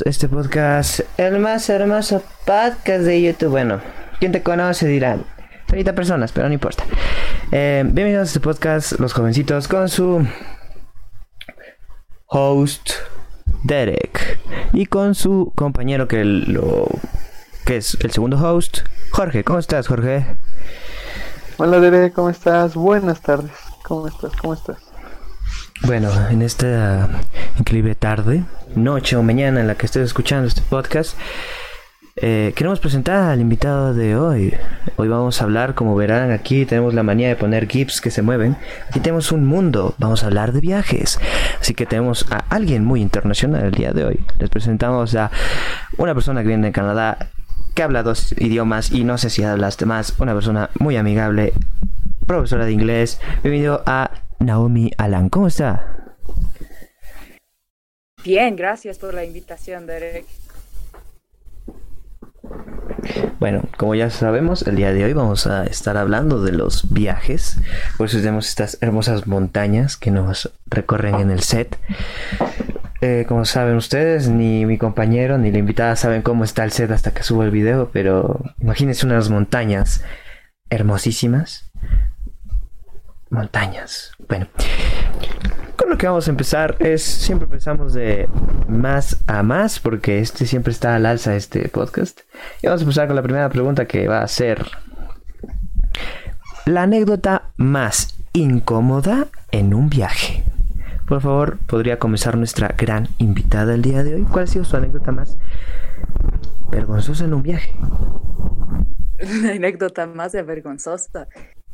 Este podcast, el más hermoso podcast de YouTube. Bueno, quien te conoce dirá 30 personas, pero no importa. Eh, bienvenidos a este podcast, los jovencitos, con su host Derek y con su compañero que lo que es el segundo host, Jorge. ¿Cómo estás, Jorge? Hola, Derek, ¿cómo estás? Buenas tardes. ¿Cómo estás? ¿Cómo estás? Bueno, en esta increíble tarde, noche o mañana en la que estés escuchando este podcast, eh, queremos presentar al invitado de hoy. Hoy vamos a hablar, como verán aquí, tenemos la manía de poner GIFs que se mueven. Aquí tenemos un mundo, vamos a hablar de viajes. Así que tenemos a alguien muy internacional el día de hoy. Les presentamos a una persona que viene de Canadá, que habla dos idiomas y no sé si hablaste más. Una persona muy amigable, profesora de inglés. Bienvenido a Naomi Alan. ¿Cómo está? Bien, gracias por la invitación, Derek. Bueno, como ya sabemos, el día de hoy vamos a estar hablando de los viajes. Por eso tenemos estas hermosas montañas que nos recorren en el set. Eh, como saben ustedes, ni mi compañero ni la invitada saben cómo está el set hasta que subo el video, pero imagínense unas montañas hermosísimas. Montañas. Bueno, con lo que vamos a empezar es, siempre empezamos de más a más, porque este siempre está al alza este podcast. Y vamos a empezar con la primera pregunta que va a ser, la anécdota más incómoda en un viaje. Por favor, podría comenzar nuestra gran invitada el día de hoy. ¿Cuál ha sido su anécdota más vergonzosa en un viaje? La anécdota más vergonzosa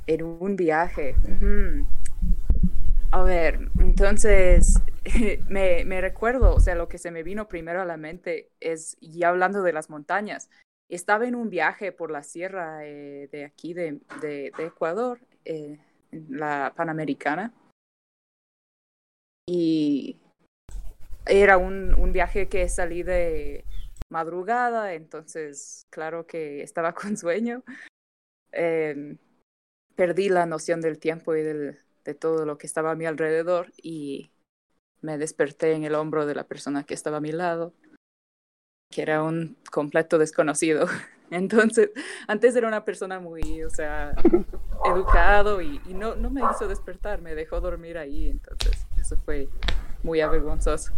en un viaje. A ver, entonces me, me, recuerdo, o sea, lo que se me vino primero a la mente es, ya hablando de las montañas, estaba en un viaje por la sierra eh, de aquí de, de, Ecuador, eh, la Panamericana, y era un, un viaje que salí de madrugada, entonces claro que estaba con sueño. Eh, perdí la noción del tiempo y del, de todo lo que estaba a mi alrededor y me desperté en el hombro de la persona que estaba a mi lado, que era un completo desconocido. Entonces, antes era una persona muy, o sea, educado y, y no, no me hizo despertar, me dejó dormir ahí, entonces eso fue muy avergonzoso.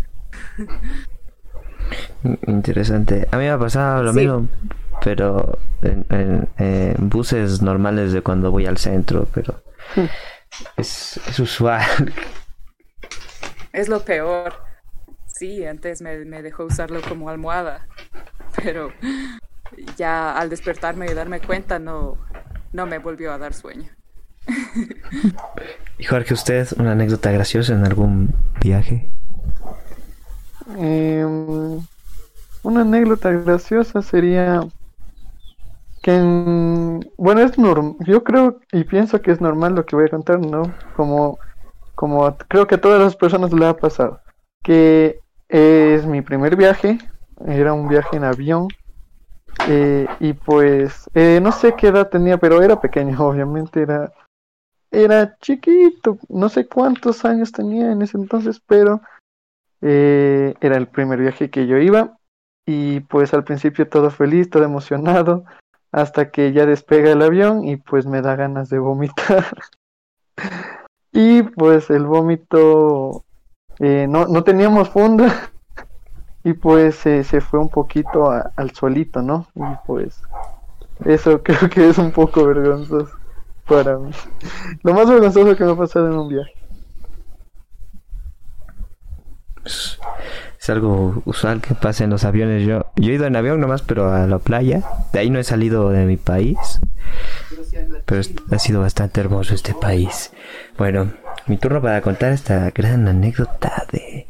Interesante. A mí me ha pasado lo sí. mismo, pero en, en, en, buses normales de cuando voy al centro, pero es, es usual. Es lo peor. Sí, antes me, me dejó usarlo como almohada, pero ya al despertarme y darme cuenta no, no me volvió a dar sueño. Y Jorge, ¿usted una anécdota graciosa en algún viaje? Eh, una anécdota graciosa sería que en, bueno es normal yo creo y pienso que es normal lo que voy a contar no como como creo que a todas las personas le ha pasado que es mi primer viaje era un viaje en avión eh, y pues eh, no sé qué edad tenía pero era pequeño obviamente era era chiquito no sé cuántos años tenía en ese entonces pero eh, era el primer viaje que yo iba y pues al principio todo feliz todo emocionado hasta que ya despega el avión y pues me da ganas de vomitar. y pues el vómito eh, no, no teníamos funda y pues se fue un poquito al solito, ¿no? Y pues eso creo que es un poco vergonzoso para mí. Lo más vergonzoso que me ha pasado en un viaje. Es algo usual que pasa en los aviones. Yo, yo he ido en avión nomás, pero a la playa. De ahí no he salido de mi país. Pero ha sido bastante hermoso este país. Bueno, mi turno para contar esta gran anécdota de,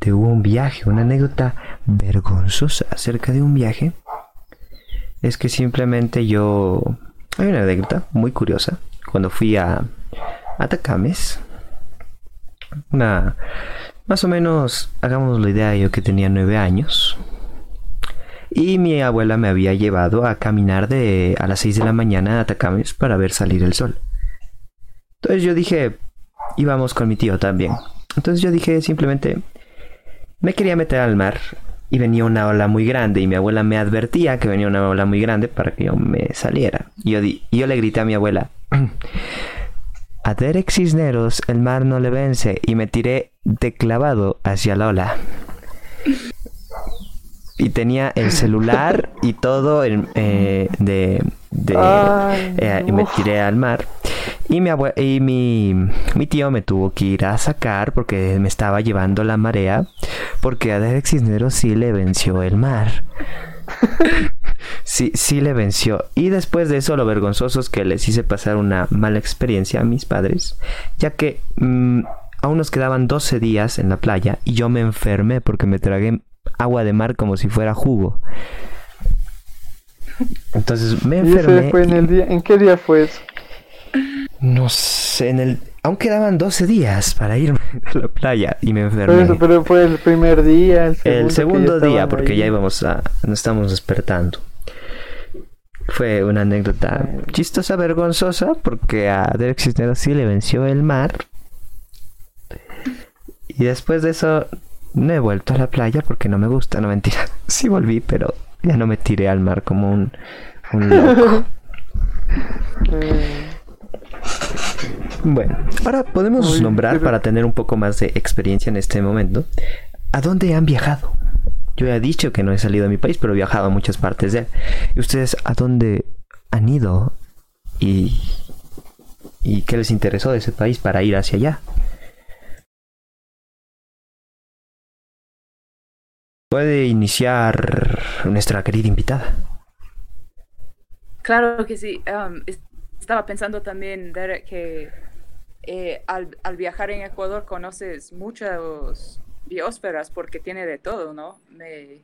de un viaje, una anécdota vergonzosa acerca de un viaje. Es que simplemente yo... Hay una anécdota muy curiosa. Cuando fui a Atacames, una más o menos, hagamos la idea, yo que tenía nueve años. Y mi abuela me había llevado a caminar de a las 6 de la mañana a Atacames para ver salir el sol. Entonces yo dije, íbamos con mi tío también. Entonces yo dije simplemente, me quería meter al mar y venía una ola muy grande y mi abuela me advertía que venía una ola muy grande para que yo me saliera. Y yo, di- y yo le grité a mi abuela, a Derek Cisneros el mar no le vence y me tiré de clavado hacia la ola. Y tenía el celular y todo en- eh, de... de- Ay, eh, y me tiré al mar. Y, mi, abue- y mi, mi tío me tuvo que ir a sacar porque me estaba llevando la marea. Porque a Derek Cisneros sí le venció el mar. Sí, sí le venció. Y después de eso, lo vergonzoso es que les hice pasar una mala experiencia a mis padres. Ya que mm, aún nos quedaban 12 días en la playa y yo me enfermé porque me tragué agua de mar como si fuera jugo. Entonces me enfermé. fue en el día. ¿En qué día fue eso? No sé, en el... Aún quedaban 12 días para irme a la playa y me enfermé. eso, pero fue el primer día, el segundo. el día, porque ahí. ya íbamos a... Nos estamos despertando. Fue una anécdota chistosa, vergonzosa, porque a Derek Cisneros sí le venció el mar. Y después de eso no he vuelto a la playa porque no me gusta, no mentira. Sí volví, pero ya no me tiré al mar como un, un loco. Eh, Bueno, ahora podemos nombrar para tener un poco más de experiencia en este momento. ¿A dónde han viajado? Yo he dicho que no he salido de mi país, pero he viajado a muchas partes de él. ¿Y ustedes a dónde han ido? ¿Y, qué les interesó de ese país para ir hacia allá? Puede iniciar nuestra querida invitada. Claro que sí. Es- estaba pensando también, Derek, que eh, al, al viajar en Ecuador conoces muchas biosferas porque tiene de todo, ¿no? Me,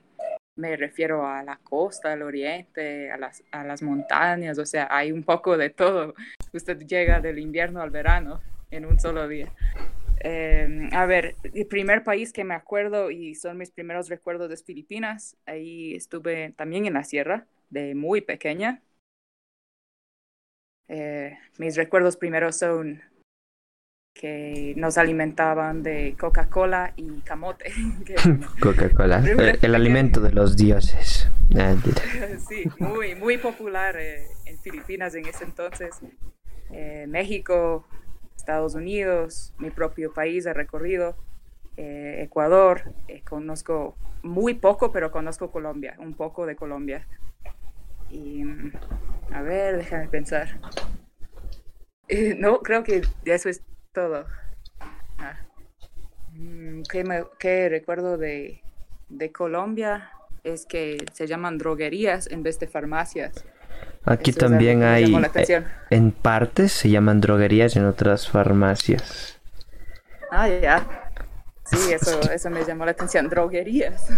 me refiero a la costa, al oriente, a las, a las montañas, o sea, hay un poco de todo. Usted llega del invierno al verano en un solo día. Eh, a ver, el primer país que me acuerdo y son mis primeros recuerdos es Filipinas. Ahí estuve también en la sierra, de muy pequeña. Eh, mis recuerdos primeros son que nos alimentaban de Coca-Cola y camote. Coca-Cola, el, el alimento de los dioses. Ah, sí, muy, muy popular eh, en Filipinas en ese entonces. Eh, México, Estados Unidos, mi propio país he recorrido. eh, Ecuador, eh, conozco muy poco, pero conozco Colombia, un poco de Colombia. Y mm, a ver, déjame pensar. No, creo que eso es todo. Ah. Mm, ¿Qué, me- qué recuerdo de, de Colombia? Es que se llaman droguerías en vez de farmacias. Aquí Eso también hay, eh, en partes se llaman droguerías y en otras farmacias. Ah, ya. Sí, eso, eso me llamó la atención. Droguerías.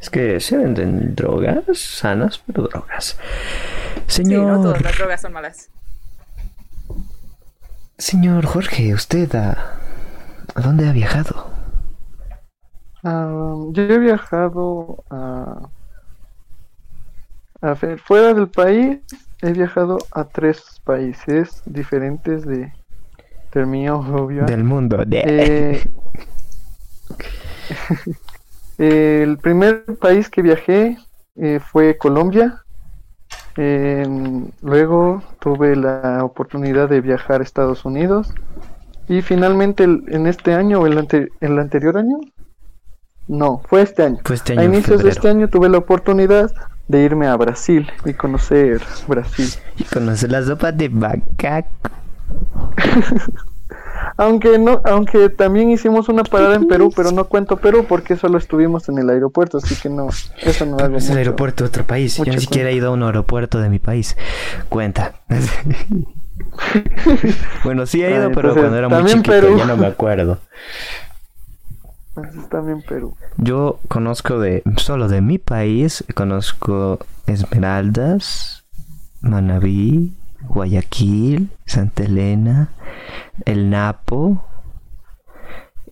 Es que se venden drogas sanas, pero drogas. Sí, no Señor, todas las drogas son malas. Señor Jorge, ¿usted a, a dónde ha viajado? ah, yo he viajado a, a fuera del país, he viajado a tres países diferentes de del mío, obvio. Del mundo. De... Eh, el primer país que viajé eh, fue Colombia. Eh, luego tuve la oportunidad de viajar a Estados Unidos. Y finalmente el- en este año o el, ante- el anterior año, no, fue este año. Fue este a año en inicios de este año tuve la oportunidad de irme a Brasil y conocer Brasil. Y conoce la sopa de macaco. Aunque no, aunque también hicimos una parada en Perú, pero no cuento Perú porque solo estuvimos en el aeropuerto, así que no, eso no hago Es el aeropuerto de otro país. Yo ni siquiera he ido a un aeropuerto de mi país. Cuenta. bueno, sí he ido, pero entonces, cuando era muy chiquito, Perú. ya no me acuerdo. Así también Perú. Yo conozco de solo de mi país, conozco Esmeraldas, Manabí, Guayaquil, Santa Elena, El Napo,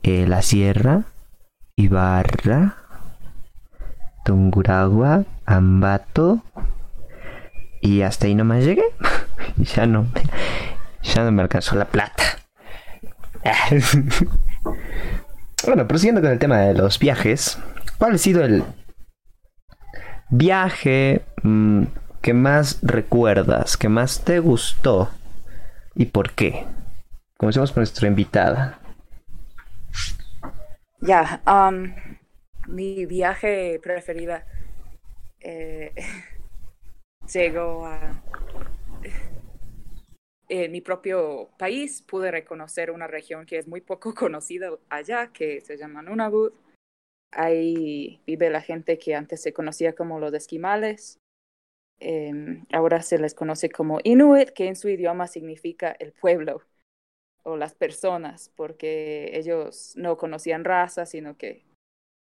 eh, La Sierra, Ibarra, Tunguragua, Ambato y hasta ahí nomás llegué. ya no ya no me alcanzó la plata. Bueno, prosiguiendo con el tema de los viajes, ¿cuál ha sido el viaje mm, que más recuerdas, que más te gustó y por qué? Comencemos con nuestra invitada. Ya, um, mi viaje preferida eh, llegó a en mi propio país. Pude reconocer una región que es muy poco conocida allá, que se llama Nunavut. Ahí vive la gente que antes se conocía como los esquimales. Em, ahora se les conoce como Inuit, que en su idioma significa el pueblo o las personas, porque ellos no conocían razas, sino que,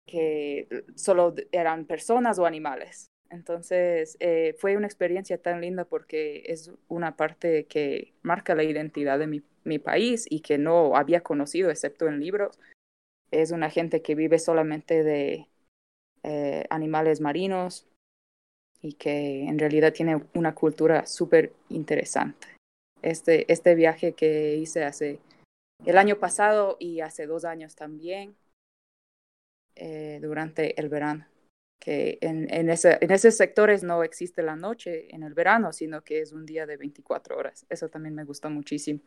que solo eran personas o animales. Entonces, eh, fue una experiencia tan linda porque es una parte que marca la identidad de mi, mi país y que no había conocido excepto en libros. Es una gente que vive solamente de eh, animales marinos y que en realidad tiene una cultura súper interesante. Este, este viaje que hice hace el año pasado y hace dos años también, eh, durante el verano que en, en, ese, en esos sectores no existe la noche en el verano, sino que es un día de 24 horas. Eso también me gustó muchísimo.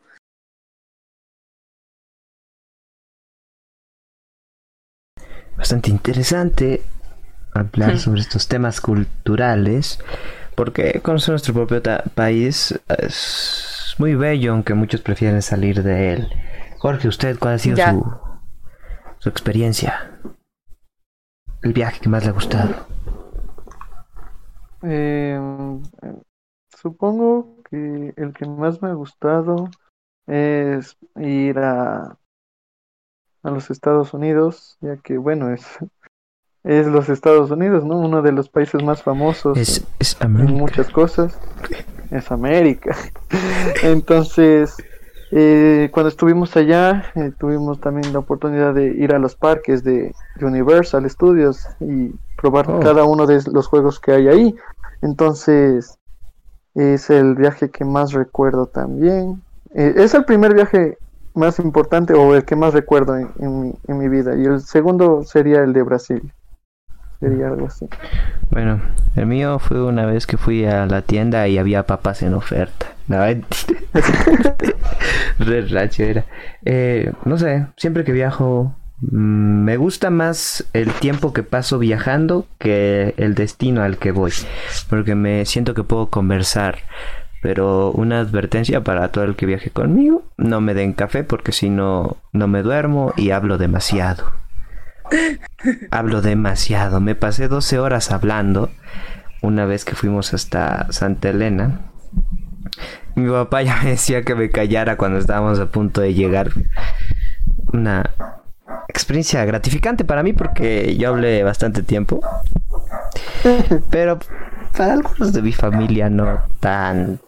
Bastante interesante hablar sobre estos temas culturales, porque conocer nuestro propio su es muy bello, aunque muchos prefieren salir de él. Jorge, ¿usted cuál ha sido su, su experiencia? el viaje que más le ha gustado? Eh, supongo que el que más me ha gustado es ir a, a los Estados Unidos, ya que bueno, es, es los Estados Unidos, ¿no? Uno de los países más famosos es, es en muchas cosas. Es América. Entonces, eh, cuando estuvimos allá, eh, tuvimos también la oportunidad de ir a los parques de Universal Studios y probar Oh. cada uno de los juegos que hay ahí. Entonces, es el viaje que más recuerdo también. Eh, es el primer viaje más importante o el que más recuerdo en, en mi, en mi vida. Y el segundo sería el de Brasil. Bueno, el mío fue una vez que fui a la tienda y había papas en oferta. No, era. Eh, no sé, siempre que viajo mm, me gusta más el tiempo que paso viajando que el destino al que voy. Porque me siento que puedo conversar. Pero una advertencia para todo el que viaje conmigo, no me den café porque si no, no me duermo y hablo demasiado. Hablo demasiado. Me pasé 12 horas hablando una vez que fuimos hasta Santa Elena. Mi papá ya me decía que me callara cuando estábamos a punto de llegar. Una experiencia gratificante para mí porque yo hablé bastante tiempo. Pero para algunos de mi familia no tan.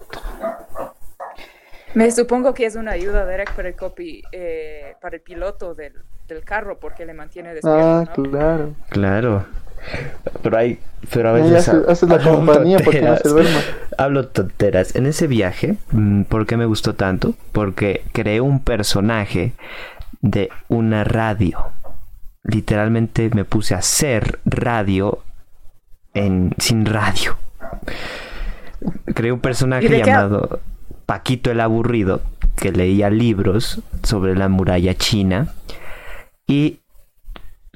Me supongo que es una ayuda Derek para el copy, eh, para el piloto del, del carro porque le mantiene despierto, Ah, ¿no? claro. Claro. Pero hay. Pero a veces. hace- haces la compañía porque no se duerma. Hablo tonteras. En ese viaje, mm, ¿por qué me gustó tanto? Porque creé un personaje de una radio. Literalmente me puse a hacer radio en sin radio. Creé un ¿Y personaje llamado Paquito el Aburrido, que leía libros sobre la muralla china y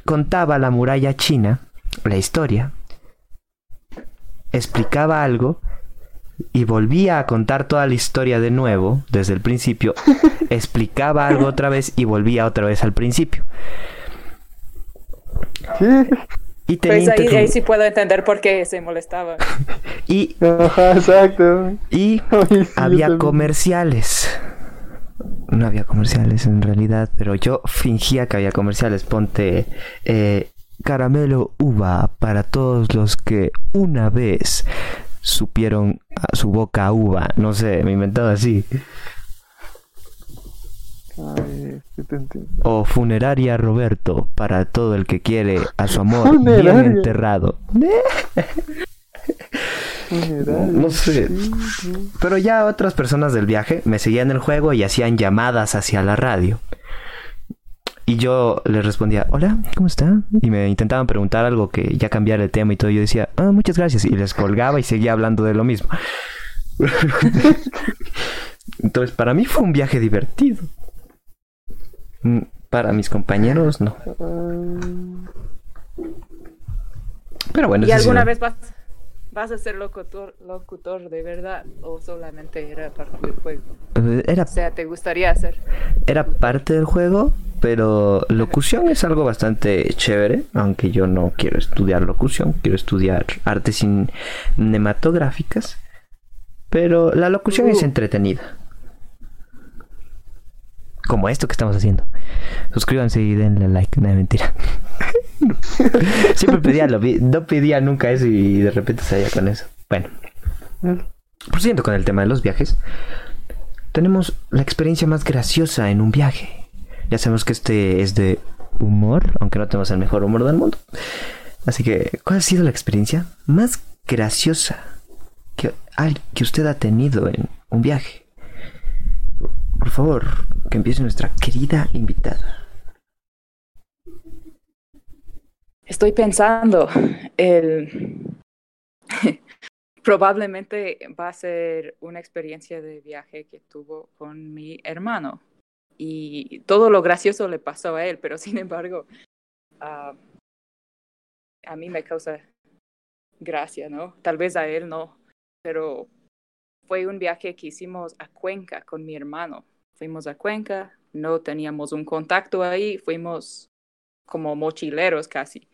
contaba la muralla china, la historia, explicaba algo y volvía a contar toda la historia de nuevo, desde el principio, explicaba algo otra vez y volvía otra vez al principio. Sí. Y tenía Pues ahí, ahí sí puedo entender por qué se molestaba. y, Ajá, exacto. y Ay, sí, yo había también. comerciales. No había comerciales en realidad, pero yo fingía que había comerciales. Ponte eh, caramelo uva para todos los que una vez supieron a su boca uva. No sé, me he inventado así. Ay, sí te entiendo. O funeraria Roberto para todo el que quiere a su amor bien enterrado. No sé. sí. Pero ya otras personas del viaje me seguían el juego y hacían llamadas hacia la radio. Y yo les respondía, hola, ¿cómo está? Y me intentaban preguntar algo que ya cambiara el tema y todo. Y yo decía, ah, muchas gracias. Y les colgaba y seguía hablando de lo mismo. Entonces, para mí fue un viaje divertido. Mm, Para mis compañeros, no. Pero bueno, ¿Y alguna vez vas, vas a ser locutor, locutor de verdad o solamente era parte del juego? Era O sea, ¿te gustaría hacer? era parte del juego, pero locución es algo bastante chévere, aunque yo no quiero estudiar locución, quiero estudiar artes cinematográficas, pero la locución es Uh. entretenida. Como esto que estamos haciendo. Suscríbanse y denle like, no mentira. Siempre pedía lo no pedía nunca eso y de repente salía con eso. Bueno, prosiguiendo con el tema de los viajes, tenemos la experiencia más graciosa en un viaje. Ya sabemos que este es de humor, aunque no tenemos el mejor humor del mundo. Así que, ¿cuál ha sido la experiencia más graciosa que, que usted ha tenido en un viaje? Por favor, que empiece nuestra querida invitada. Estoy pensando, el... probablemente va a ser una experiencia de viaje que tuvo con mi hermano. Y todo lo gracioso le pasó a él, pero sin embargo, ah, a mí me causa gracia, ¿no? Tal vez a él no, pero fue un viaje que hicimos a Cuenca con mi hermano. Fuimos a Cuenca, no teníamos un contacto ahí, fuimos como mochileros casi.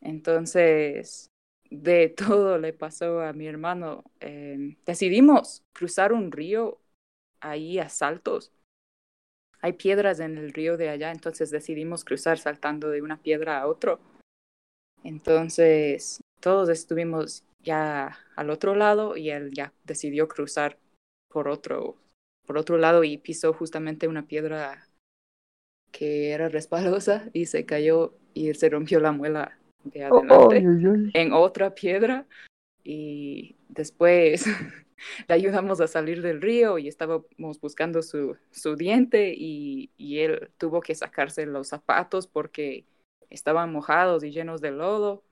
Entonces, de todo le pasó a mi hermano. Eh, decidimos cruzar un río ahí a saltos. Hay piedras en el río de allá, entonces decidimos cruzar saltando de una piedra a otro. Entonces, todos estuvimos ya al otro lado y él ya decidió cruzar por otro, por otro lado y pisó justamente una piedra que era respalosa y se cayó y se rompió la muela de Oh, adelante en otra piedra y después le ayudamos a salir del río y estábamos buscando su, su diente y, y él tuvo que sacarse los zapatos porque estaban mojados y llenos de lodo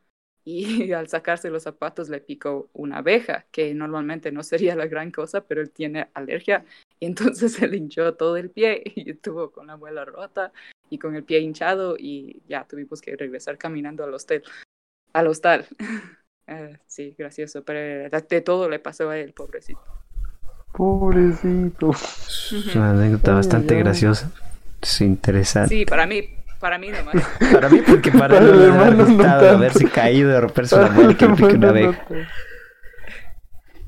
y al sacarse los zapatos le picó una abeja, que normalmente no sería la gran cosa, pero él tiene alergia y entonces se le hinchó todo el pie y estuvo con la muela rota y con el pie hinchado y ya tuvimos que regresar caminando al hostel, al hostal. Eh, sí, gracioso, pero de todo le pasó a él, pobrecito. Pobrecito. Es una anécdota bastante ay, ay. graciosa. Es interesante. Sí, para mí, para mí nomás. Para mí, porque para, Para él el hermano no gustado tanto. haberse caído de romperse una muela que le pique una abeja.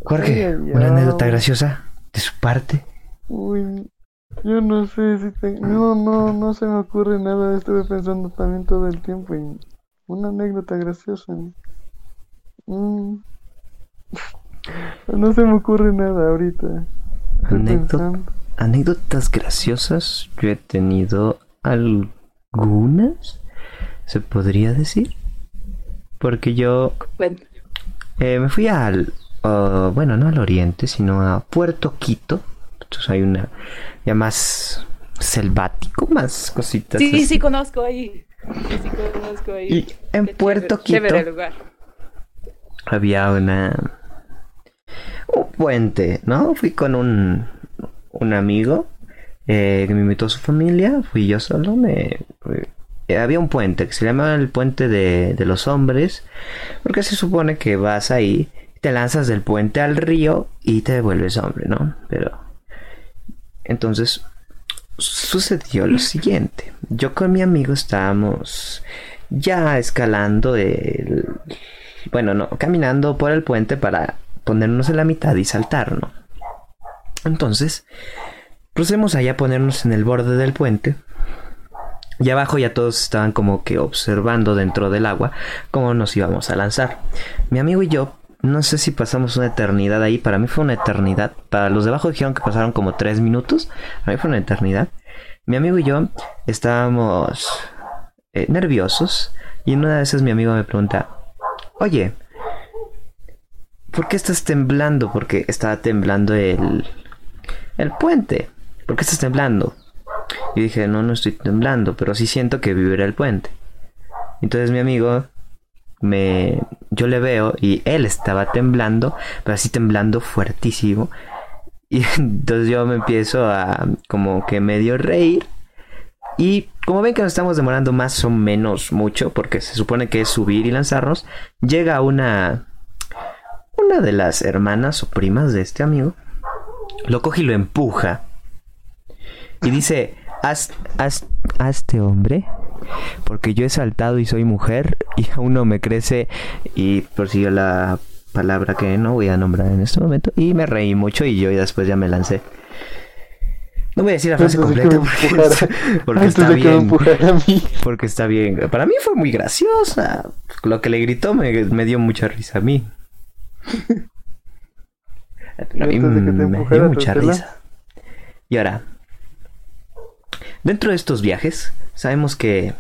Jorge, Ay, ay, una anécdota graciosa de su parte. Uy, yo no sé si te... No, no, no se me ocurre nada. Estuve pensando también todo el tiempo y una anécdota graciosa. Mm. No se me ocurre nada ahorita. Anécdota. Anécdotas graciosas, yo he tenido algunas, se podría decir. Porque yo Bueno, eh, me fui al, uh, bueno, no al oriente, sino a Puerto Quito. Entonces hay una ya más selvático, más cositas. sí, así. sí conozco ahí. Sí, sí conozco ahí. Y en Qué Puerto chévere, Chévere Quito lugar. había una un puente, ¿no? Fui con un, un amigo eh, que me invitó a su familia, fui yo solo, me eh, había un puente que se llama el puente de, de los hombres, porque se supone que vas ahí, te lanzas del puente al río y te vuelves hombre, ¿no? Pero entonces sucedió lo siguiente. Yo con mi amigo estábamos ya escalando el... Bueno, no, caminando por el puente para ponernos en la mitad y saltar, ¿no? Entonces, procedemos allá a ponernos en el borde del puente. Y abajo ya todos estaban como que observando dentro del agua cómo nos íbamos a lanzar. Mi amigo y yo, no sé si pasamos una eternidad ahí, para mí fue una eternidad. Para los de abajo dijeron que pasaron como tres minutos, para mí fue una eternidad. Mi amigo y yo estábamos eh, nerviosos y en una de esas mi amigo me pregunta, oye, ¿por qué estás temblando? Porque estaba temblando el, el puente. ¿Por qué estás temblando? Y dije, no, no estoy temblando, pero sí siento que vibra el puente. Entonces mi amigo me yo le veo y él estaba temblando, pero así temblando fuertísimo. Y entonces yo me empiezo a como que medio reír. Y como ven que nos estamos demorando más o menos mucho, porque se supone que es subir y lanzarnos, llega una una de las hermanas o primas de este amigo, lo coge y lo empuja. Y dice, haz, haz, hazte hombre, porque yo he saltado y soy mujer y aún no me crece y prosiguió la palabra que no voy a nombrar en este momento y me reí mucho y yo después ya me lancé. No voy a decir la frase completa porque, está bien. Porque está bien. Para mí fue muy graciosa. Lo que le gritó me, me dio mucha risa a mí. a mí me dio mucha risa. Y ahora, dentro de estos viajes, sabemos que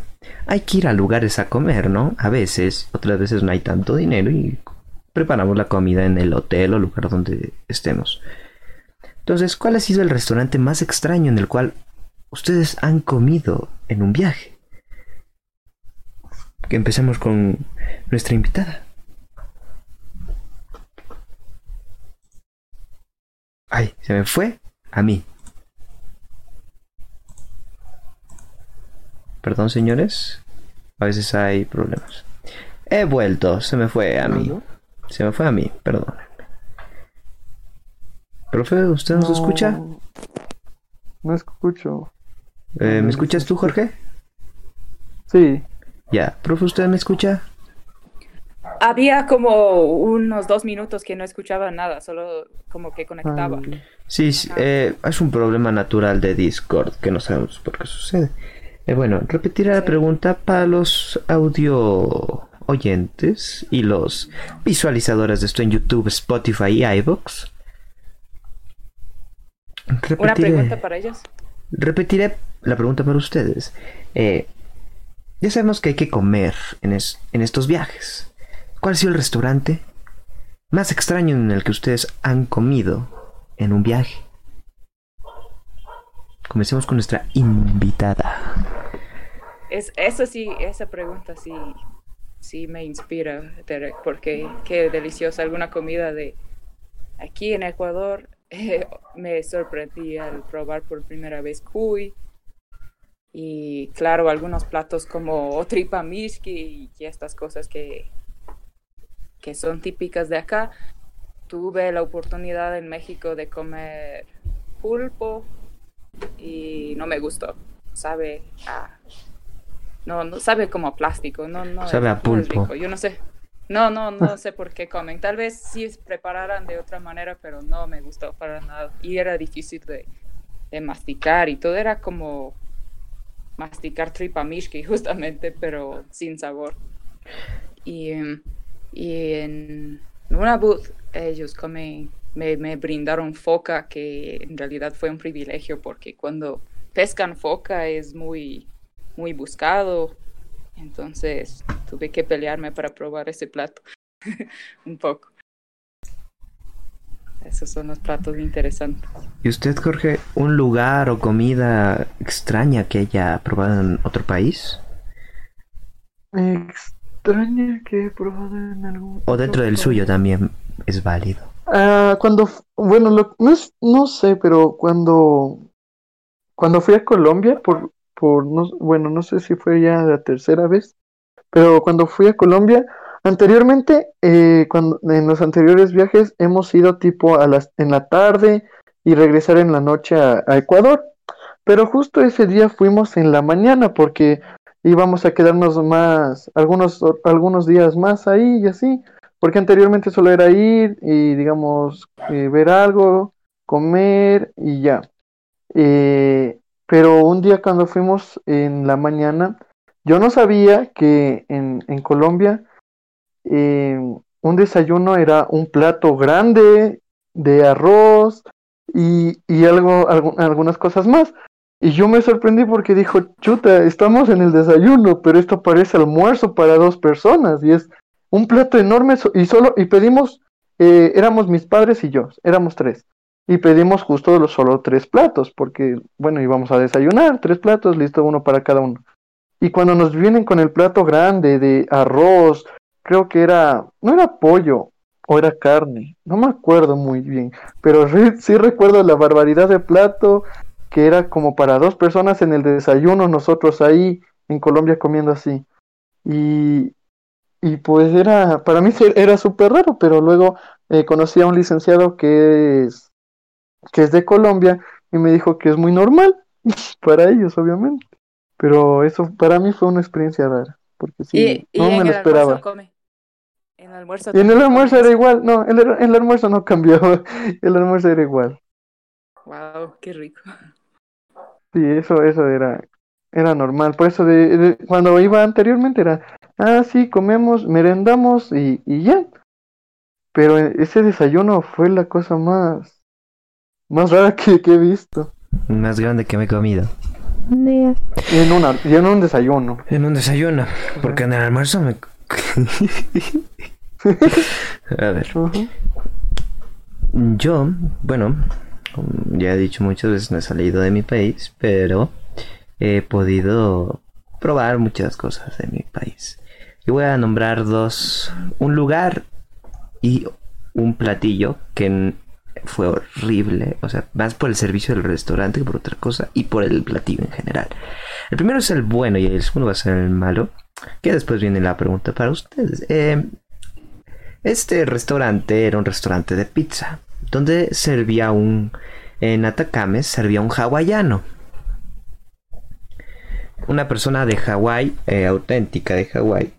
hay que ir a lugares a comer, ¿no? A veces, otras veces no hay tanto dinero y preparamos la comida en el hotel o lugar donde estemos. Entonces, ¿cuál ha sido el restaurante más extraño en el cual ustedes han comido en un viaje? Que empecemos con nuestra invitada. Ay, se me fue a mí. Perdón, señores. A veces hay problemas. He vuelto. Se me fue a mí. Se me fue a mí. Perdón. Profe, ¿usted nos escucha? No escucho. Eh, ¿Me escuchas tú, Jorge? Sí. Ya. Profe, ¿usted me escucha? Había como unos dos minutos que no escuchaba nada, solo como que conectaba. Sí, sí, eh, es un problema natural de Discord que no sabemos por qué sucede. Eh, bueno, repetiré la pregunta para los audio oyentes y los visualizadores de esto en YouTube, Spotify y iVoox. Una pregunta para ellos. Repetiré la pregunta para ustedes. Eh, ya sabemos que hay que comer en, es- en estos viajes. ¿Cuál ha sido el restaurante más extraño en el que ustedes han comido en un viaje? Comencemos con nuestra invitada. Es, eso sí, esa pregunta sí, sí me inspira, porque qué deliciosa alguna comida de aquí en Ecuador. me sorprendí al probar por primera vez cuy. Y claro, algunos platos como tripa mishki y estas cosas que, que son típicas de acá. Tuve la oportunidad en México de comer pulpo y no me gustó. Sabe a no, no sabe como a plástico, no, no. Sabe a pulpo. rico, Yo no sé. No, no, no sé por qué comen. Tal vez sí prepararan de otra manera, pero no me gustó para nada. Y era difícil de, de masticar y todo era como masticar tripa mishki justamente, pero sin sabor. Y, em, y en una booth ellos comen, me, me brindaron foca, que en realidad fue un privilegio porque cuando pescan foca es muy, muy buscado. Entonces tuve que pelearme para probar ese plato un poco. Esos son los platos interesantes. ¿Y usted, Jorge, un lugar o comida extraña que haya probado en otro país? Extraña que he probado en algún. O dentro del otro suyo país. también es válido. Ah, cuando, bueno, lo- no, es- no sé, pero cuando, cuando fui a Colombia, por, por, no, bueno, no sé si fue ya la tercera vez, pero cuando fui a Colombia, anteriormente, eh, cuando, en los anteriores viajes hemos ido tipo a las, en la tarde y regresar en la noche a, Ecuador, pero justo ese día fuimos en la mañana porque íbamos a quedarnos más, algunos, algunos días más ahí y así. Porque anteriormente solo era ir y, digamos, eh, ver algo, comer y ya. Eh, pero un día cuando fuimos en la mañana, yo no sabía que en, en Colombia eh, un desayuno era un plato grande de arroz y, y algo, algu- algunas cosas más. Y yo me sorprendí porque dijo, chuta, estamos en el desayuno, pero esto parece almuerzo para dos personas y es un plato enorme y solo y pedimos eh, éramos mis padres y yo éramos tres y pedimos justo solo tres platos, porque, bueno, íbamos a desayunar, tres platos, listo, uno para cada uno. Y cuando nos vienen con el plato grande de arroz, creo que era, no era pollo, o era carne, no me acuerdo muy bien, pero sí recuerdo la barbaridad de plato que era como para dos personas en el desayuno, nosotros ahí en Colombia comiendo así. Y, y pues era, para mí era súper raro, pero luego eh, conocí a un licenciado que es, que es de Colombia y me dijo que es muy normal para ellos, obviamente. Pero eso para mí fue una experiencia rara, porque sí, no me lo esperaba. En el almuerzo, y en el almuerzo era igual, no, el, el almuerzo no cambió, el almuerzo era igual. Wow, qué rico. Sí, eso, eso era, era normal. Por eso de, cuando iba anteriormente era, ah, sí, comemos, merendamos y, y ya. Pero ese desayuno fue la cosa más, más rara que, he visto. Más grande que me he comido. En, una, y en un desayuno. En un desayuno. Porque en el almuerzo me... A ver. Yo, bueno, ya he dicho muchas veces, no he salido de mi país, pero he podido probar muchas cosas de mi país. Y voy a nombrar dos, un lugar y un platillo que fue horrible, o sea, más por el servicio del restaurante que por otra cosa y por el platillo en general. El primero es el bueno y el segundo va a ser el malo, que después viene la pregunta para ustedes. Eh, este restaurante era un restaurante de pizza, donde servía un, en Atacame servía un hawaiano. Una persona de Hawái, eh, auténtica de Hawái,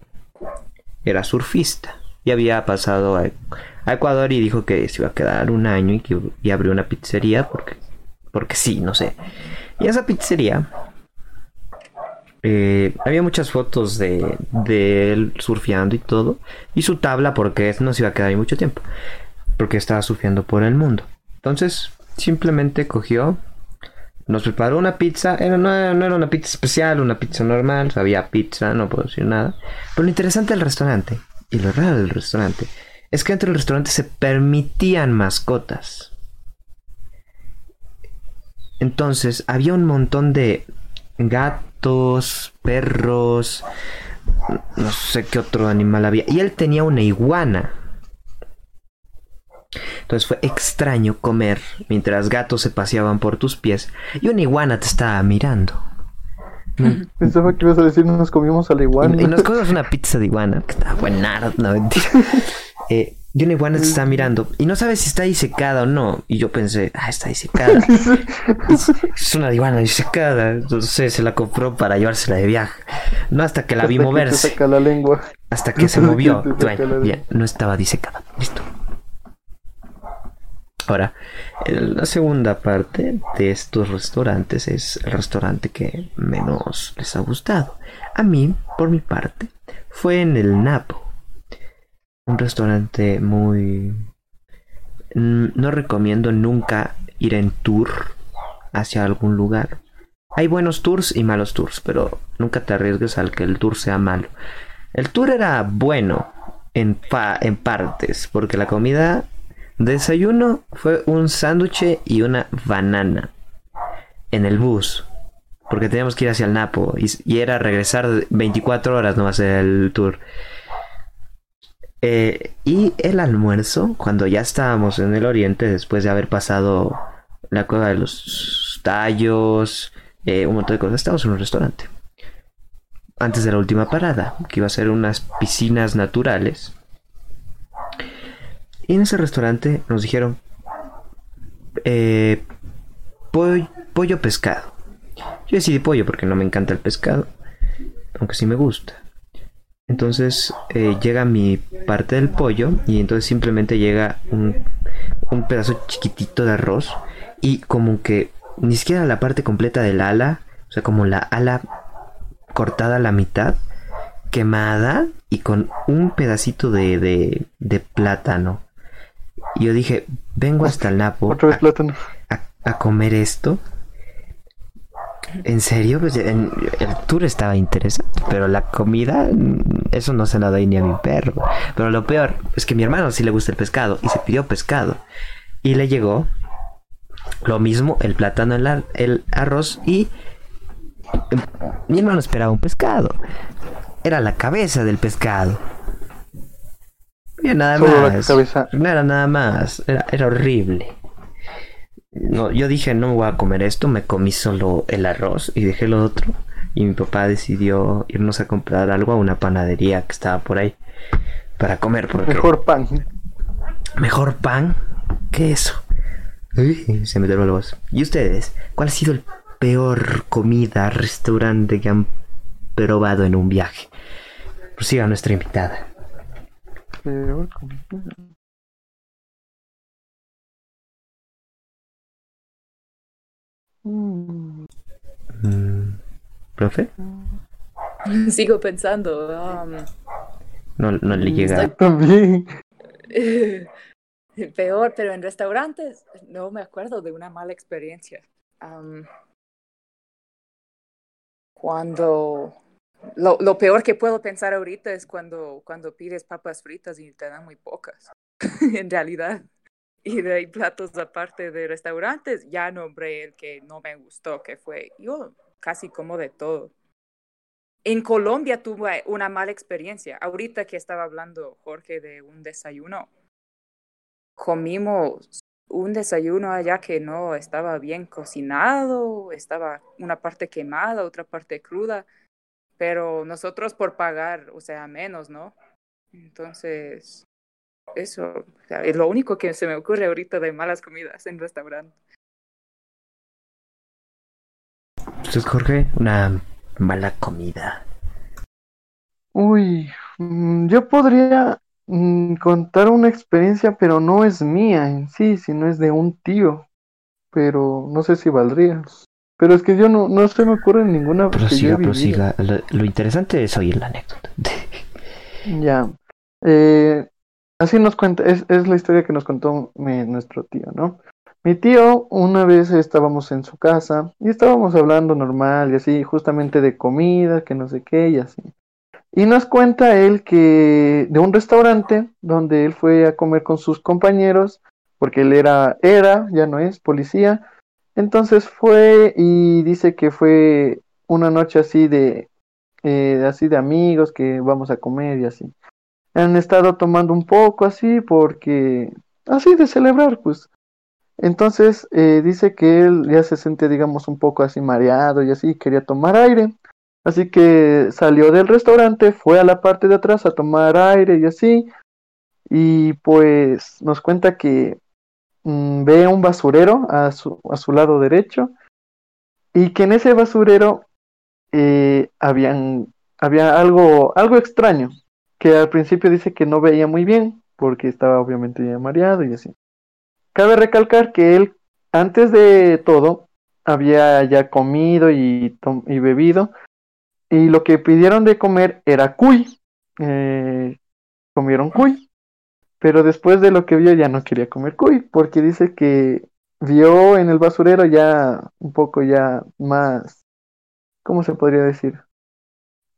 era surfista y había pasado a, Ecuador y dijo que se iba a quedar un año y que y abrió una pizzería porque, porque sí, no sé. Y esa pizzería eh, había muchas fotos de, él surfeando y todo. Y su tabla porque no se iba a quedar ahí mucho tiempo. Porque estaba surfeando por el mundo. Entonces, simplemente cogió, nos preparó una pizza. Era, no, era una pizza especial, una pizza normal. Había pizza, no puedo decir nada. Pero lo interesante del restaurante, y lo raro del restaurante, es que dentro del restaurante se permitían mascotas. Entonces, había un montón de gatos, perros, no sé qué otro animal había. Y él tenía una iguana. Entonces fue extraño comer mientras gatos se paseaban por tus pies y una iguana te estaba mirando. Pensaba que ibas a decir nos comimos a la iguana. Y, nos comimos una pizza de iguana, que estaba buena, no mentira. Eh, y una iguana te está mirando y no sabes si está disecada o no. Y yo pensé, ah, está disecada. es, una iguana disecada. Entonces se la compró para llevársela de viaje. No hasta que la vi moverse. la lengua. Hasta que se movió. no estaba disecada. Listo. Ahora, la segunda parte de estos restaurantes es el restaurante que menos les ha gustado. A mí, por mi parte, fue en el Napo un restaurante muy... No recomiendo nunca ir en tour hacia algún lugar. Hay buenos tours y malos tours, pero nunca te arriesgues al que el tour sea malo. El tour era bueno en, en partes, porque la comida de desayuno fue un sándwich y una banana en el bus, porque teníamos que ir hacia el Napo y, era regresar 24 horas nomás el tour. Eh, y el almuerzo, cuando ya estábamos en el oriente, después de haber pasado la cueva de los tallos, eh, un montón de cosas, estábamos en un restaurante. Antes de la última parada, que iba a ser unas piscinas naturales. Y en ese restaurante nos dijeron eh, pollo pescado. Yo decidí pollo porque no me encanta el pescado, aunque sí me gusta. Entonces eh, llega mi parte del pollo y entonces simplemente llega un, un, pedazo chiquitito de arroz y como que ni siquiera la parte completa del ala, o sea, como la ala cortada a la mitad, quemada y con un pedacito de, de, de plátano. Y yo dije, vengo hasta el Napo a comer esto ¿En serio? Pues el tour estaba interesante, pero la comida, mm, eso no se la doy ni a mi perro. Pero lo peor es que a mi hermano sí le gusta el pescado y se pidió pescado. Y le llegó Lo mismo, el plátano, el, el arroz y mi hermano esperaba un pescado. Era la cabeza del pescado. No nada más. No era nada más. Era, era horrible. No, yo dije, no me voy a comer esto. Me comí solo el arroz y dejé lo otro. Y mi papá decidió irnos a comprar algo a una panadería que estaba por ahí para comer. Mejor pan. Mejor pan que eso. se me la voz. ¿Y ustedes? ¿Cuál ha sido el peor comida, restaurante que han probado en un viaje? Prosiga nuestra invitada. Peor comida. Mm. ¿Profe? Sigo pensando. Um, no, no le llega. También. Peor, pero en restaurantes no me acuerdo de una mala experiencia. Um, cuando lo, lo, peor que puedo pensar ahorita es cuando, cuando pides papas fritas y te dan muy pocas, en realidad. Y de platos aparte de restaurantes, ya nombré el que no me gustó, que fue yo casi como de todo. En Colombia tuve una mala experiencia. Ahorita que estaba hablando Jorge de un desayuno, comimos un desayuno allá que no estaba bien cocinado, estaba una parte quemada, otra parte cruda, pero nosotros por pagar, o sea, menos, ¿no? Entonces, eso es lo único que se me ocurre ahorita de malas comidas en restaurante. Usted, Jorge, una mala comida. Uy, mm, yo podría Mm, contar una experiencia, pero no es mía en sí, sino es de un tío. Pero no sé si valdría. Pero es que yo no, no se me ocurre ninguna. Prosiga, prosiga. Lo, interesante es oír la anécdota. ya. Eh, así nos cuenta, es, es, la historia que nos contó nuestro tío, ¿no? Mi tío, una vez estábamos en su casa y estábamos hablando normal y así, justamente de comida, que no sé qué y así. Y nos cuenta él que de un restaurante donde él fue a comer con sus compañeros, porque él era, era, ya no es, policía. Entonces fue y dice que fue una noche así de, eh, así de amigos que vamos a comer y así. Han estado tomando un poco así porque, así de celebrar, pues. Entonces eh, dice que él ya se siente, digamos, un poco así mareado y así, quería tomar aire. Así que salió del restaurante, fue a la parte de atrás a tomar aire y así. Y pues nos cuenta que mm, ve un basurero a su, a su lado derecho y que en ese basurero eh, habían, había algo, algo extraño, que al principio dice que no veía muy bien porque estaba obviamente ya mareado y así. Cabe recalcar que él, antes de todo, había ya comido y, bebido y lo que pidieron de comer era cuy. Eh, comieron cuy. Pero después de lo que vio ya no quería comer cuy, porque dice que vio en el basurero ya un poco ya más, ¿cómo se podría decir?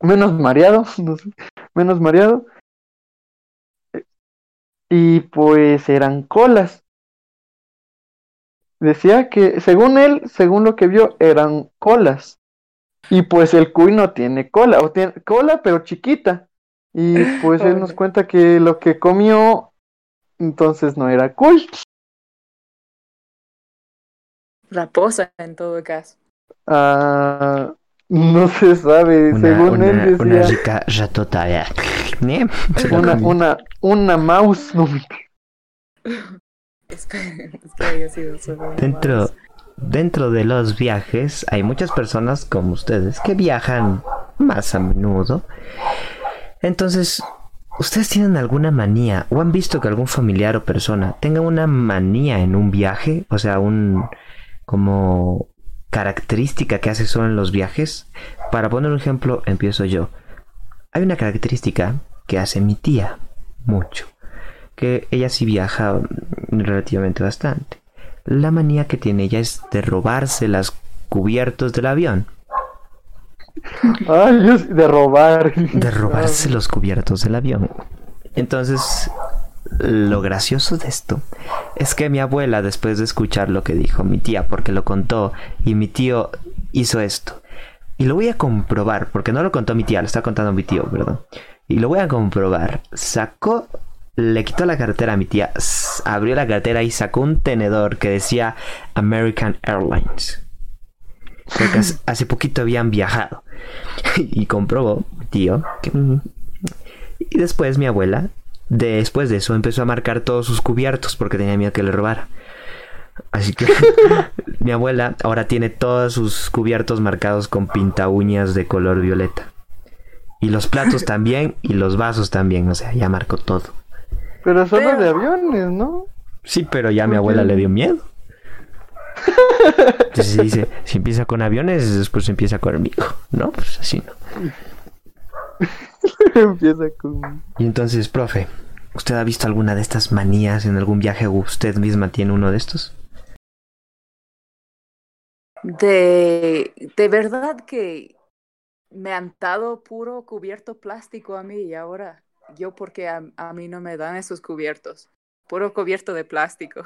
Menos mareado, no sé, menos mareado. Y pues eran colas. Decía que, según él, según lo que vio, eran colas. Y pues el cuy no tiene cola, o tiene cola pero chiquita. Y pues él nos cuenta que lo que comió entonces no era cuy. Raposa en todo caso. Ah, no se sabe, según él decía. Una rica ratota, una, una, una mouse. No. Es que, es que haya sido solo Dentro, Dentro de los viajes hay muchas personas como ustedes que viajan más a menudo. Entonces, ¿ustedes tienen alguna manía o han visto que algún familiar o persona tenga una manía en un viaje? O sea, un como característica que hace solo en los viajes. Para poner un ejemplo, empiezo yo. Hay una característica que hace mi tía mucho, que ella sí viaja relativamente bastante. La manía que tiene ella es de robarse las cubiertos del avión. Ay, de robar. De robarse los cubiertos del avión. Entonces, lo gracioso de esto es que mi abuela, después de escuchar lo que dijo mi tía, porque lo contó, y mi tío hizo esto. Y lo voy a comprobar, porque no lo contó mi tía, lo está contando mi tío, perdón. Y lo voy a comprobar. Sacó, le quitó la cartera a mi tía, abrió la cartera y sacó un tenedor que decía American Airlines. Creo que hace- poquito habían viajado. y comprobó, mi tío, que... Y después mi abuela, después de eso, empezó a marcar todos sus cubiertos porque tenía miedo que le robara. Así que mi abuela ahora tiene todos sus cubiertos marcados con pinta uñas de color violeta. Y los platos también y los vasos también, o sea, ya marcó todo. Pero solo Pero- de aviones, ¿no? Sí, pero ya a mi ¿Por abuela qué? le dio miedo. Entonces dice, si empieza con aviones, después empieza conmigo. No, pues así no. Empieza con... Y entonces, profe, ¿usted ha visto alguna de estas manías en algún viaje o usted misma tiene uno de estos? De, de verdad que me han dado puro cubierto plástico a mí y ahora yo porque a, a mí no me dan esos cubiertos, puro cubierto de plástico.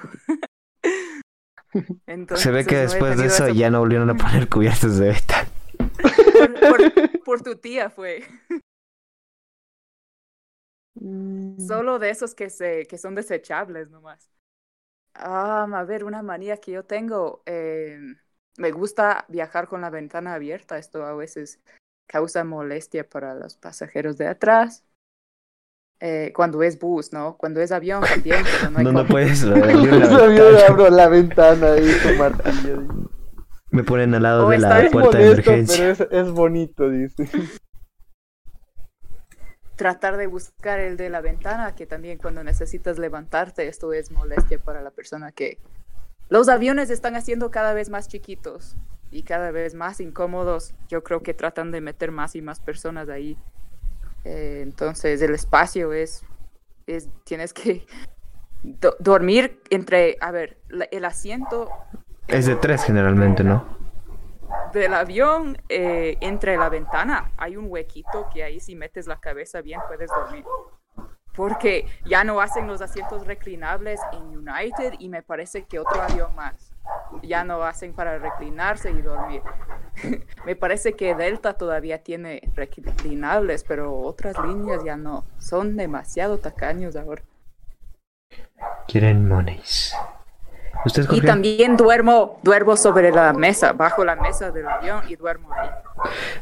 Entonces, Se ve que no después de eso ya no volvieron a poner cubiertos de por, por- por tu tía fue. Mm, Solo de esos que se que son desechables nomás. Ah, a ver, una manía que yo tengo. eh, me gusta viajar con la ventana abierta. Esto a veces causa molestia para los pasajeros de atrás. Eh, cuando es bus, ¿no? Cuando es avión también, pero no hay No, puedes ventana. abro la ventana ahí con martillo. dice. Me ponen al lado O de la puerta de emergencia. pero es, es bonito, dice. Tratar de buscar el de la ventana, que también cuando necesitas levantarte, esto es molestia para la persona que... Los aviones están haciendo cada vez más chiquitos y cada vez más incómodos. Yo creo que tratan de meter más y más personas ahí. Eh, entonces el espacio es, es tienes que do- dormir entre, a ver, la- el asiento Es de tres generalmente, ¿no? Del avión eh, entre la ventana hay un huequito que ahí si metes la cabeza bien puedes dormir. Porque ya no hacen los asientos reclinables en United y me parece que otro avión más. Ya no hacen para reclinarse y dormir. me parece que Delta todavía tiene reclinables, pero otras líneas ya no. Son demasiado tacaños ahora. Quieren monies. ¿Usted, Y también duermo, duermo sobre la mesa, bajo la mesa del avión y duermo ahí.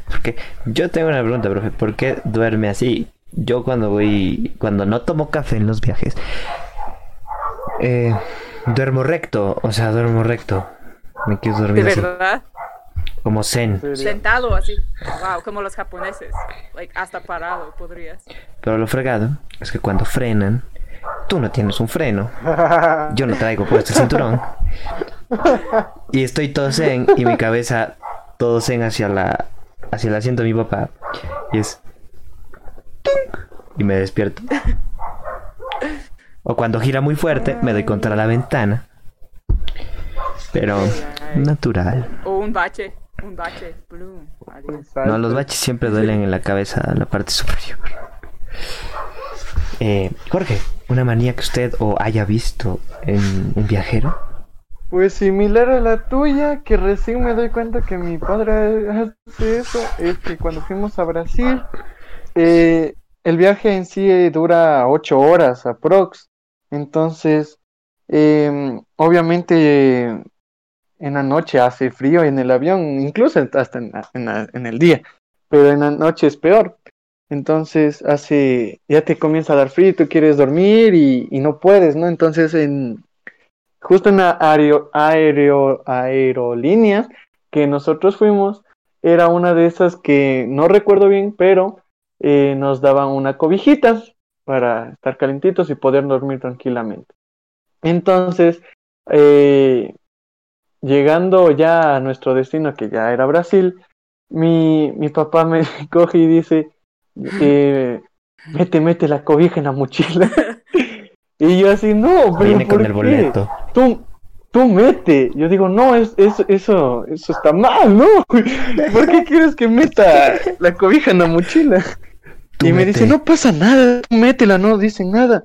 Porque yo tengo una pregunta, profe. ¿Por qué duerme así? Yo cuando voy, cuando no tomo café en los viajes, eh, duermo recto, o sea, duermo recto. Me quiero ¿De dormir así, verdad? como zen. Sentado así. Wow, como los japoneses. Like, hasta parado podrías. Pero lo fregado es que cuando frenan, tú no tienes un freno. Yo no traigo puesto el cinturón. Y estoy todo zen y mi cabeza todo zen hacia la hacia el asiento de mi papá. Y es y me despierto. O cuando gira muy fuerte, me doy contra la ventana. Pero natural. O un bache. Un bache. No, los baches siempre duelen en la cabeza, en la parte superior. Eh, Jorge, una manía que usted o haya visto en un viajero. Pues similar a la tuya, que recién me doy cuenta que mi padre hace eso, es que cuando fuimos a Brasil, eh, el viaje en sí eh, dura ocho horas aprox. Entonces, em, obviamente en la noche hace frío en el avión, incluso hasta en, el día, pero en la noche es peor. Entonces hace, ya te comienza a dar frío, tú quieres dormir y, no puedes, ¿no? Entonces en, justo en la aerolínea que nosotros fuimos, era una de esas que no recuerdo bien, pero eh, nos daban una cobijita para estar calentitos y poder dormir tranquilamente. Entonces, eh, llegando ya a nuestro destino, que ya era Brasil, mi, mi papá me coge y dice, eh, mete, mete la cobija en la mochila. y yo así, no, pero Viene con ¿por el qué? boleto. Tú, tú mete. Yo digo, no, es, es, eso, eso está mal, ¿no? ¿Por qué quieres que meta la cobija en la mochila? Tú y me mete. dice, no pasa nada, tú métela, no dicen nada.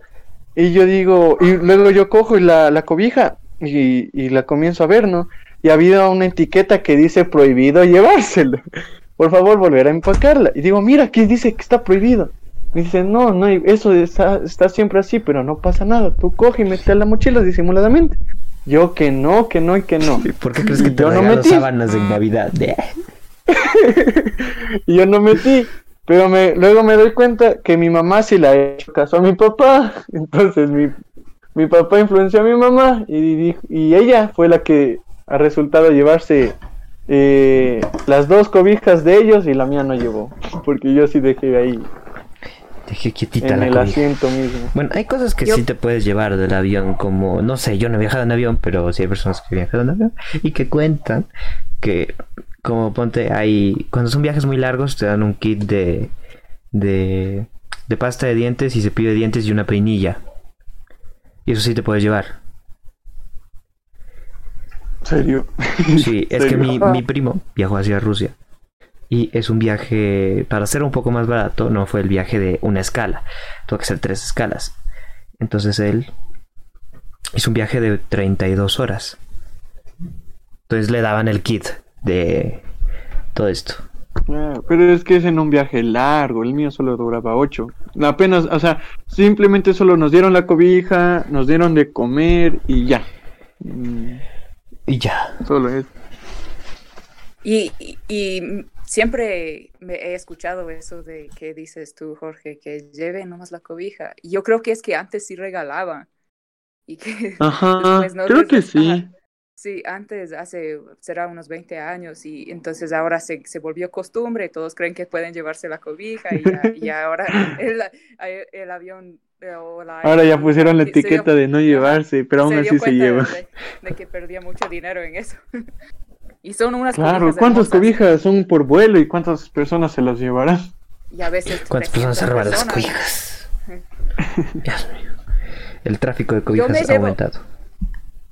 Y yo digo, y luego yo cojo la, la cobija y, y la comienzo a ver, ¿no? Y había una etiqueta que dice prohibido llevárselo. Por favor, volver a empacarla. Y digo, mira, aquí dice que está prohibido. Me dice, no, no, eso está, está siempre así, pero no pasa nada. Tú coge y mete la mochila disimuladamente. Yo que no, que no y que no. ¿Y ¿Por qué crees que te Yo no metí. sábanas de Navidad? y yo no metí. Pero me, luego me doy cuenta que mi mamá sí la ha hecho caso a mi papá. Entonces mi, mi papá influenció a mi mamá y ella fue la que ha resultado llevarse eh, las dos cobijas de ellos y la mía no llevó. Porque yo sí dejé ahí Dejé quietita en la el cobija. asiento mismo. Bueno, hay cosas que Yo- sí te puedes llevar del avión, como, no sé, yo no he viajado en avión, pero sí hay personas que viajan en avión y que cuentan que, como ponte, hay, cuando son viajes muy largos, te dan un kit de, de, de pasta de dientes y cepillo de dientes y una peinilla. Y eso sí te puedes llevar. ¿Serio? Sí, es que mi, mi primo viajó hacia Rusia. Y es un viaje, para ser un poco más barato, no fue el viaje de una escala. Tuvo que ser tres escalas. Entonces él hizo un viaje de 32 horas. Entonces le daban el kit de todo esto. Claro, pero es que es en un viaje largo, el mío solo duraba ocho. Apenas, o sea, simplemente solo nos dieron la cobija, nos dieron de comer y ya. Y ya. Solo es. Y, y, y siempre me he escuchado eso de que dices tú, Jorge, que lleve nomás la cobija. Y yo creo que es que antes sí regalaban. Y que Ajá, no creo que sí. Sí, antes, hace, será unos 20 años, y entonces ahora se, se volvió costumbre, todos creen que pueden llevarse la cobija, y, ya, y ahora el, el avión o la Ahora ya pusieron la dio- etiqueta de no llevarse, pero aún se así se lleva. De, de que perdía mucho dinero en eso. y son unas Claro, cobijas ¿cuántas hermosas, cobijas son por vuelo y cuántas personas se las llevarán? Y a veces ¿Cuántas personas se 300 roban las cobijas? Dios mío. El tráfico de cobijas ha llevo- aumentado.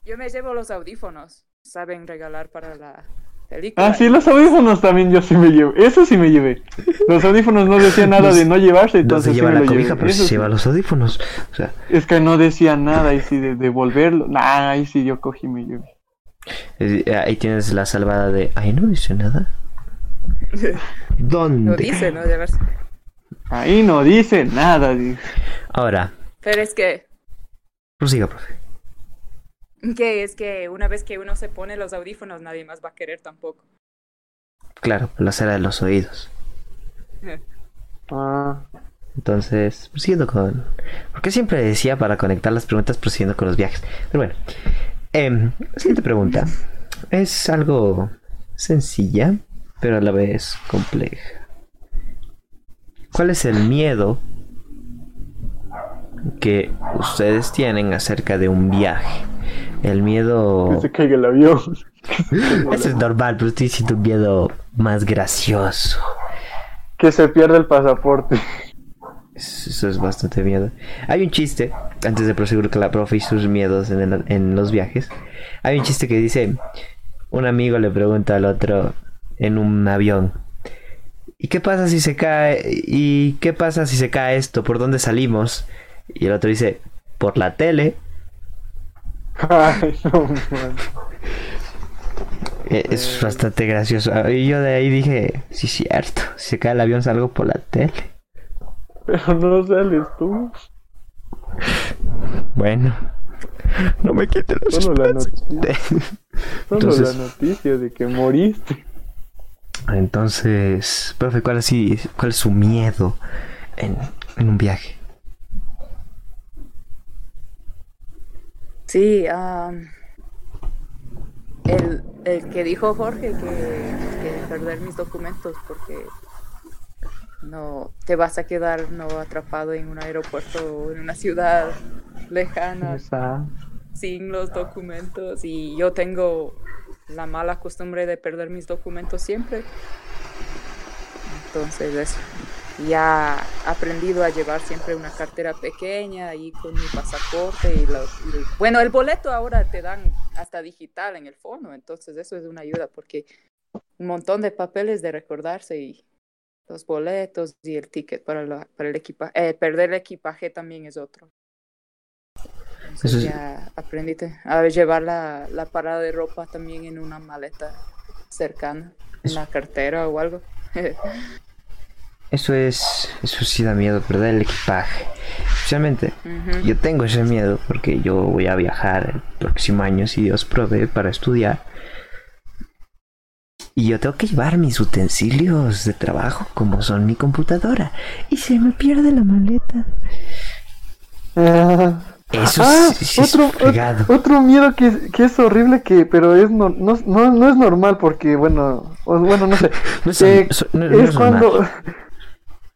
Yo me llevo los audífonos, saben regalar para la película. Ah, sí, los audífonos también yo sí me llevé. Eso sí me llevé. Los audífonos no decían nada de no llevarse, No entonces se sí lleva me la lo cobija, llevé. pero se lleva los audífonos. O sea, Es que no decía nada y sí de devolverlo. Nah, ahí sí yo cogí y me llevé. eh, ahí tienes la salvada de. Ay, no dice nada. ¿Dónde? Lo dice, ¿no? Llevarse. Ahí no dice nada. dice. Ahora, Pero es que, prosiga, profe. Que es que una vez que uno se pone los audífonos, nadie más va a querer tampoco. Claro, la cera de los oídos. Ah, Entonces, prosiguiendo con. Porque siempre decía para conectar las preguntas, prosiguiendo con los viajes. Pero bueno. Em, siguiente pregunta. Es algo sencilla, pero a la vez compleja. ¿Cuál es el miedo que ustedes tienen acerca de un viaje? El miedo. que se caiga el avión. Eso es normal, pero estoy diciendo un miedo más gracioso. Que se pierda el pasaporte. Eso es bastante miedo. Hay un chiste, antes de proseguir con la profe y sus miedos en, el- en los viajes. Hay un chiste que dice: Un amigo le pregunta al otro en un avión: ¿Y qué pasa si se cae? ¿Y qué pasa si se cae esto? ¿Por dónde salimos? Y el otro dice: Por la tele. Ay, no, man. Eh, Es bastante gracioso. Y yo de ahí dije: Sí, cierto. Si se cae el avión, salgo por la tele. Pero no sales tú. Bueno, no me quiten los Solo la noticia. Solo Entonces- la noticia de que moriste. Entonces, profe, ¿cuál, así, cuál es su miedo en, en un viaje? Sí, am, el, el que dijo Jorge que, que perder mis documentos porque no te vas a quedar no atrapado en un aeropuerto o en una ciudad lejana sin los documentos y yo tengo la mala costumbre de perder mis documentos siempre. Entonces eso. Ya he aprendido a llevar siempre una cartera pequeña ahí con mi pasaporte y, y- bueno, el boleto ahora te dan hasta digital en el fondo, entonces eso es una ayuda porque un montón de papeles de recordarse y los boletos y el ticket para, la, para el equipaje. perder el equipaje también es otro. Entonces Eso es- ya aprendiste a llevar la, la parada de ropa también en una maleta cercana, en la cartera o algo. Eso es. Eso sí da miedo, perder el equipaje. Especialmente, yo tengo ese miedo porque yo voy a viajar el próximo año, si Dios provee, para estudiar. Y yo tengo que llevar mis utensilios de trabajo, como son mi computadora. Y se me pierde la maleta. Ah, Eso ah, sí, sí es otro, fregado. otro miedo que, que es horrible, que pero es no, no, no, no es normal porque, bueno, o- bueno, no sé. No es, Eh, so- no- no es es normal.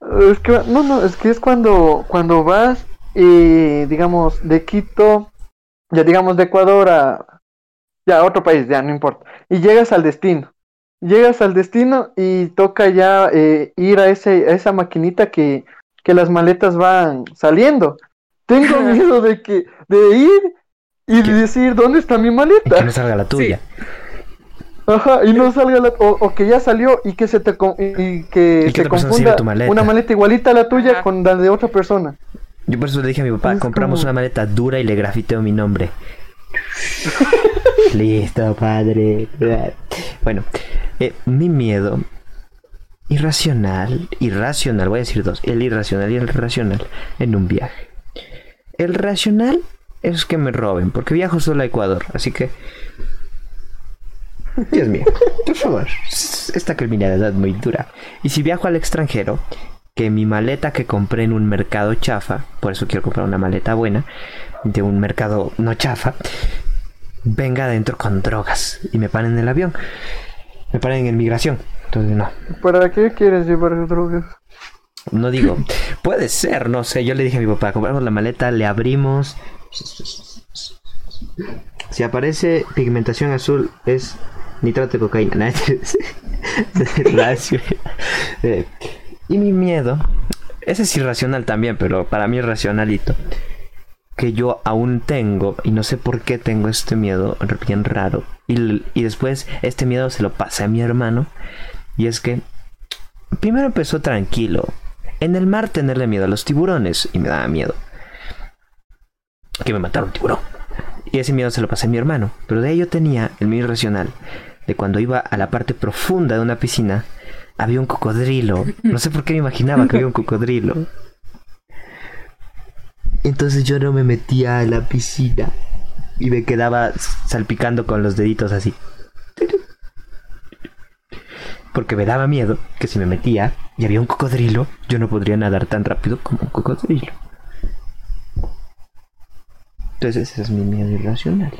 Es que no no es que es cuando cuando vas eh, digamos de Quito ya digamos de Ecuador a ya a otro país ya no importa y llegas al destino llegas al destino y toca ya eh, ir a ese a esa maquinita que que las maletas van saliendo tengo miedo de que de ir y ¿Qué? decir dónde está mi Y maleta que no salga la tuya. Ajá, y no salga la, o, o que ya salió y que se te y, que Y que se confunda sirve tu maleta. una maleta igualita a la tuya Ajá. con la de otra persona. Yo por eso le dije a mi papá, Es compramos como- una maleta dura y le grafiteo mi nombre. Listo, padre. Bueno, eh, mi miedo irracional, irracional, voy a decir dos, el irracional y el racional en un viaje. El racional es que me roben, porque viajo solo a Ecuador, así que... Dios mío, por favor, esta criminalidad es muy dura. Y si viajo al extranjero, que mi maleta que compré en un mercado chafa, por eso quiero comprar una maleta buena, de un mercado no chafa, venga adentro con drogas y me paren en el avión, me paren en migración. Entonces no, ¿Para qué quieres llevar drogas? no digo, puede ser, no sé, yo le dije a mi papá, compramos la maleta, le abrimos. Si aparece pigmentación azul es nitrato de cocaína. Eh, y mi miedo, ese es irracional también, pero para mí es racionalito. Que yo aún tengo, y no sé por qué tengo este miedo bien raro. Y, y después este miedo se lo pasé a mi hermano. Y es que primero empezó tranquilo. En el mar tenerle miedo a los tiburones y me daba miedo. Que me matara un tiburón. Y ese miedo se lo pasé a mi hermano. Pero de ahí yo tenía el miedo irracional de cuando iba a la parte profunda de una piscina había un cocodrilo. No sé por qué me imaginaba que había un cocodrilo. Entonces yo no me metía a la piscina y me quedaba salpicando con los deditos así. Porque me daba miedo que si me metía y había un cocodrilo, yo no podría nadar tan rápido como un cocodrilo. Entonces ese es mi miedo irracional.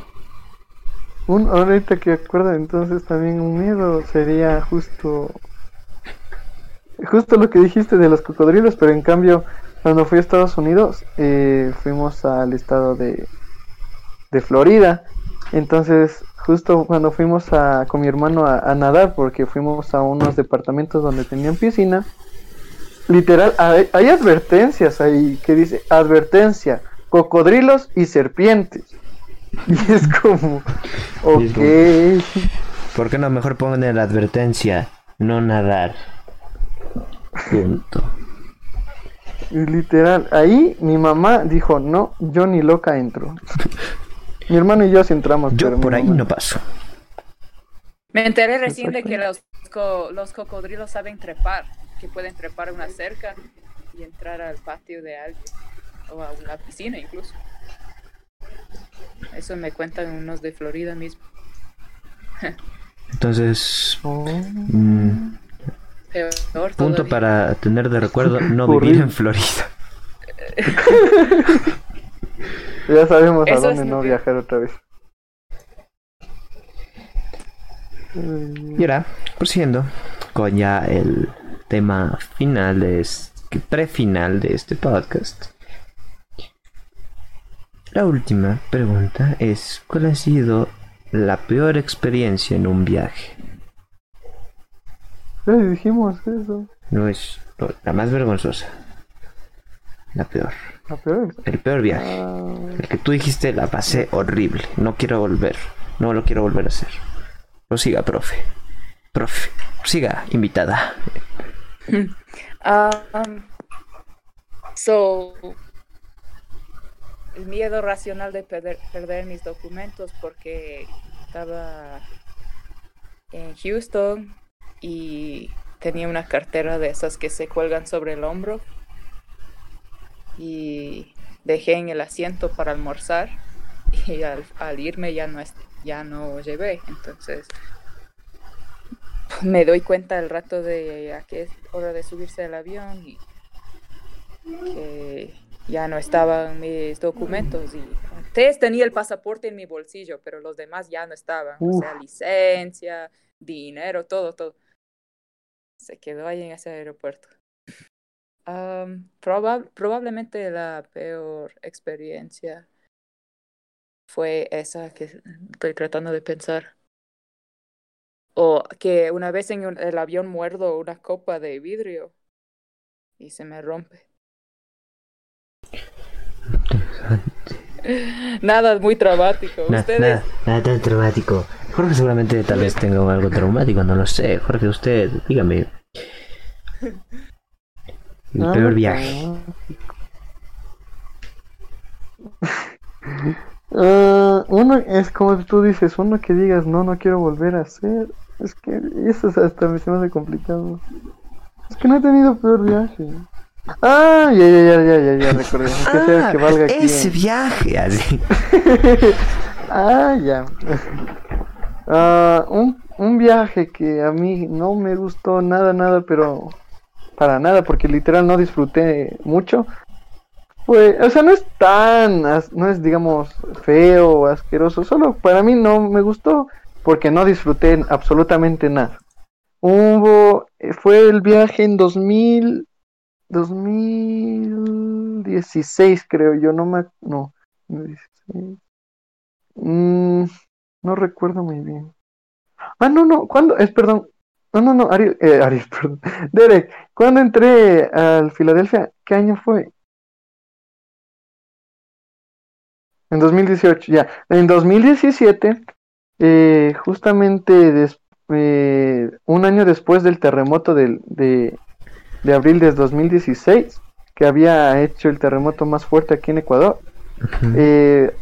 Un, ahorita que acuerdo, entonces también un miedo sería justo justo lo que dijiste de los cocodrilos, pero en cambio cuando fui a Estados Unidos eh, fuimos al estado de de Florida, entonces justo cuando fuimos a, con mi hermano a, nadar porque fuimos a unos departamentos donde tenían piscina, literal hay, hay advertencias ahí que dice advertencia cocodrilos y serpientes y es como ok ¿Por qué no mejor ponen la advertencia? No nadar. Punto. Y literal, ahí mi mamá dijo, no, yo ni loca entro. mi hermano y yo sí entramos. Yo pero por ahí mamá- no paso. Me enteré recién de que los, co- los cocodrilos saben trepar, que pueden trepar una cerca y entrar al patio de alguien o a una piscina incluso. Eso me cuentan unos de Florida mismo. Entonces, Oh. mm, Peor punto todavía. para tener de recuerdo no vivir en Florida. Ya sabemos a dónde no viajar otra vez. Y ahora, prosiguiendo con ya el tema final de este, prefinal de este podcast. La última pregunta es, ¿cuál ha sido la peor experiencia en un viaje? Ya dijimos eso. No es no, la más vergonzosa. La peor. La peor. El peor viaje. Ah, El que tú dijiste la pasé horrible. No quiero volver. No lo quiero volver a hacer. Prosiga, profe. Profe. Siga, invitada. Um, so, el miedo racional de perder, perder mis documentos porque estaba en Houston y tenía una cartera de esas que se cuelgan sobre el hombro y dejé en el asiento para almorzar y al, al irme ya no, es- ya no llevé. Entonces me doy cuenta el rato de a qué hora de subirse al avión y que ya no estaban mis documentos y antes tenía el pasaporte en mi bolsillo, pero los demás ya no estaban, o sea, licencia, dinero, todo, todo. Se quedó ahí en ese aeropuerto. Proba- probablemente la peor experiencia fue esa que estoy tratando de pensar. O que una vez en un- el avión muerdo una copa de vidrio y se me rompe. Nada muy traumático. Na- Ustedes, nada, nada tan traumático. Jorge seguramente tal vez tenga algo traumático, no lo sé. Jorge, usted, dígame. El Ah, peor no, viaje. no. Ah, uno es como tú dices, uno que digas no, no quiero volver a hacer. Es que eso es hasta me se me hace complicado. Es que no he tenido peor viaje. Ah, ya, ya, ya, ya, ya, ya recordé. Que sea que valga aquí. Ah, ese viaje, así. Ah, ya. Ah, un, un viaje que a mí no me gustó nada, nada, pero para nada, porque literal no disfruté mucho. Fue, o sea, no es tan, no es digamos feo o asqueroso, solo para mí no me gustó porque no disfruté absolutamente nada. Hubo, fue el viaje en 2000, 2016 creo yo, no me, no, 2016. Mm, no recuerdo muy bien. Ah, no, no, ¿cuándo? Es, perdón. No, no, no, Ariel, eh, Ariel, perdón. Derek, ¿cuándo entré al Filadelfia? ¿Qué año fue? En 2018, ya. En 2017, eh, justamente des- eh, un año después del terremoto del- de, de abril de 2016, que había hecho el terremoto más fuerte aquí en Ecuador, eh,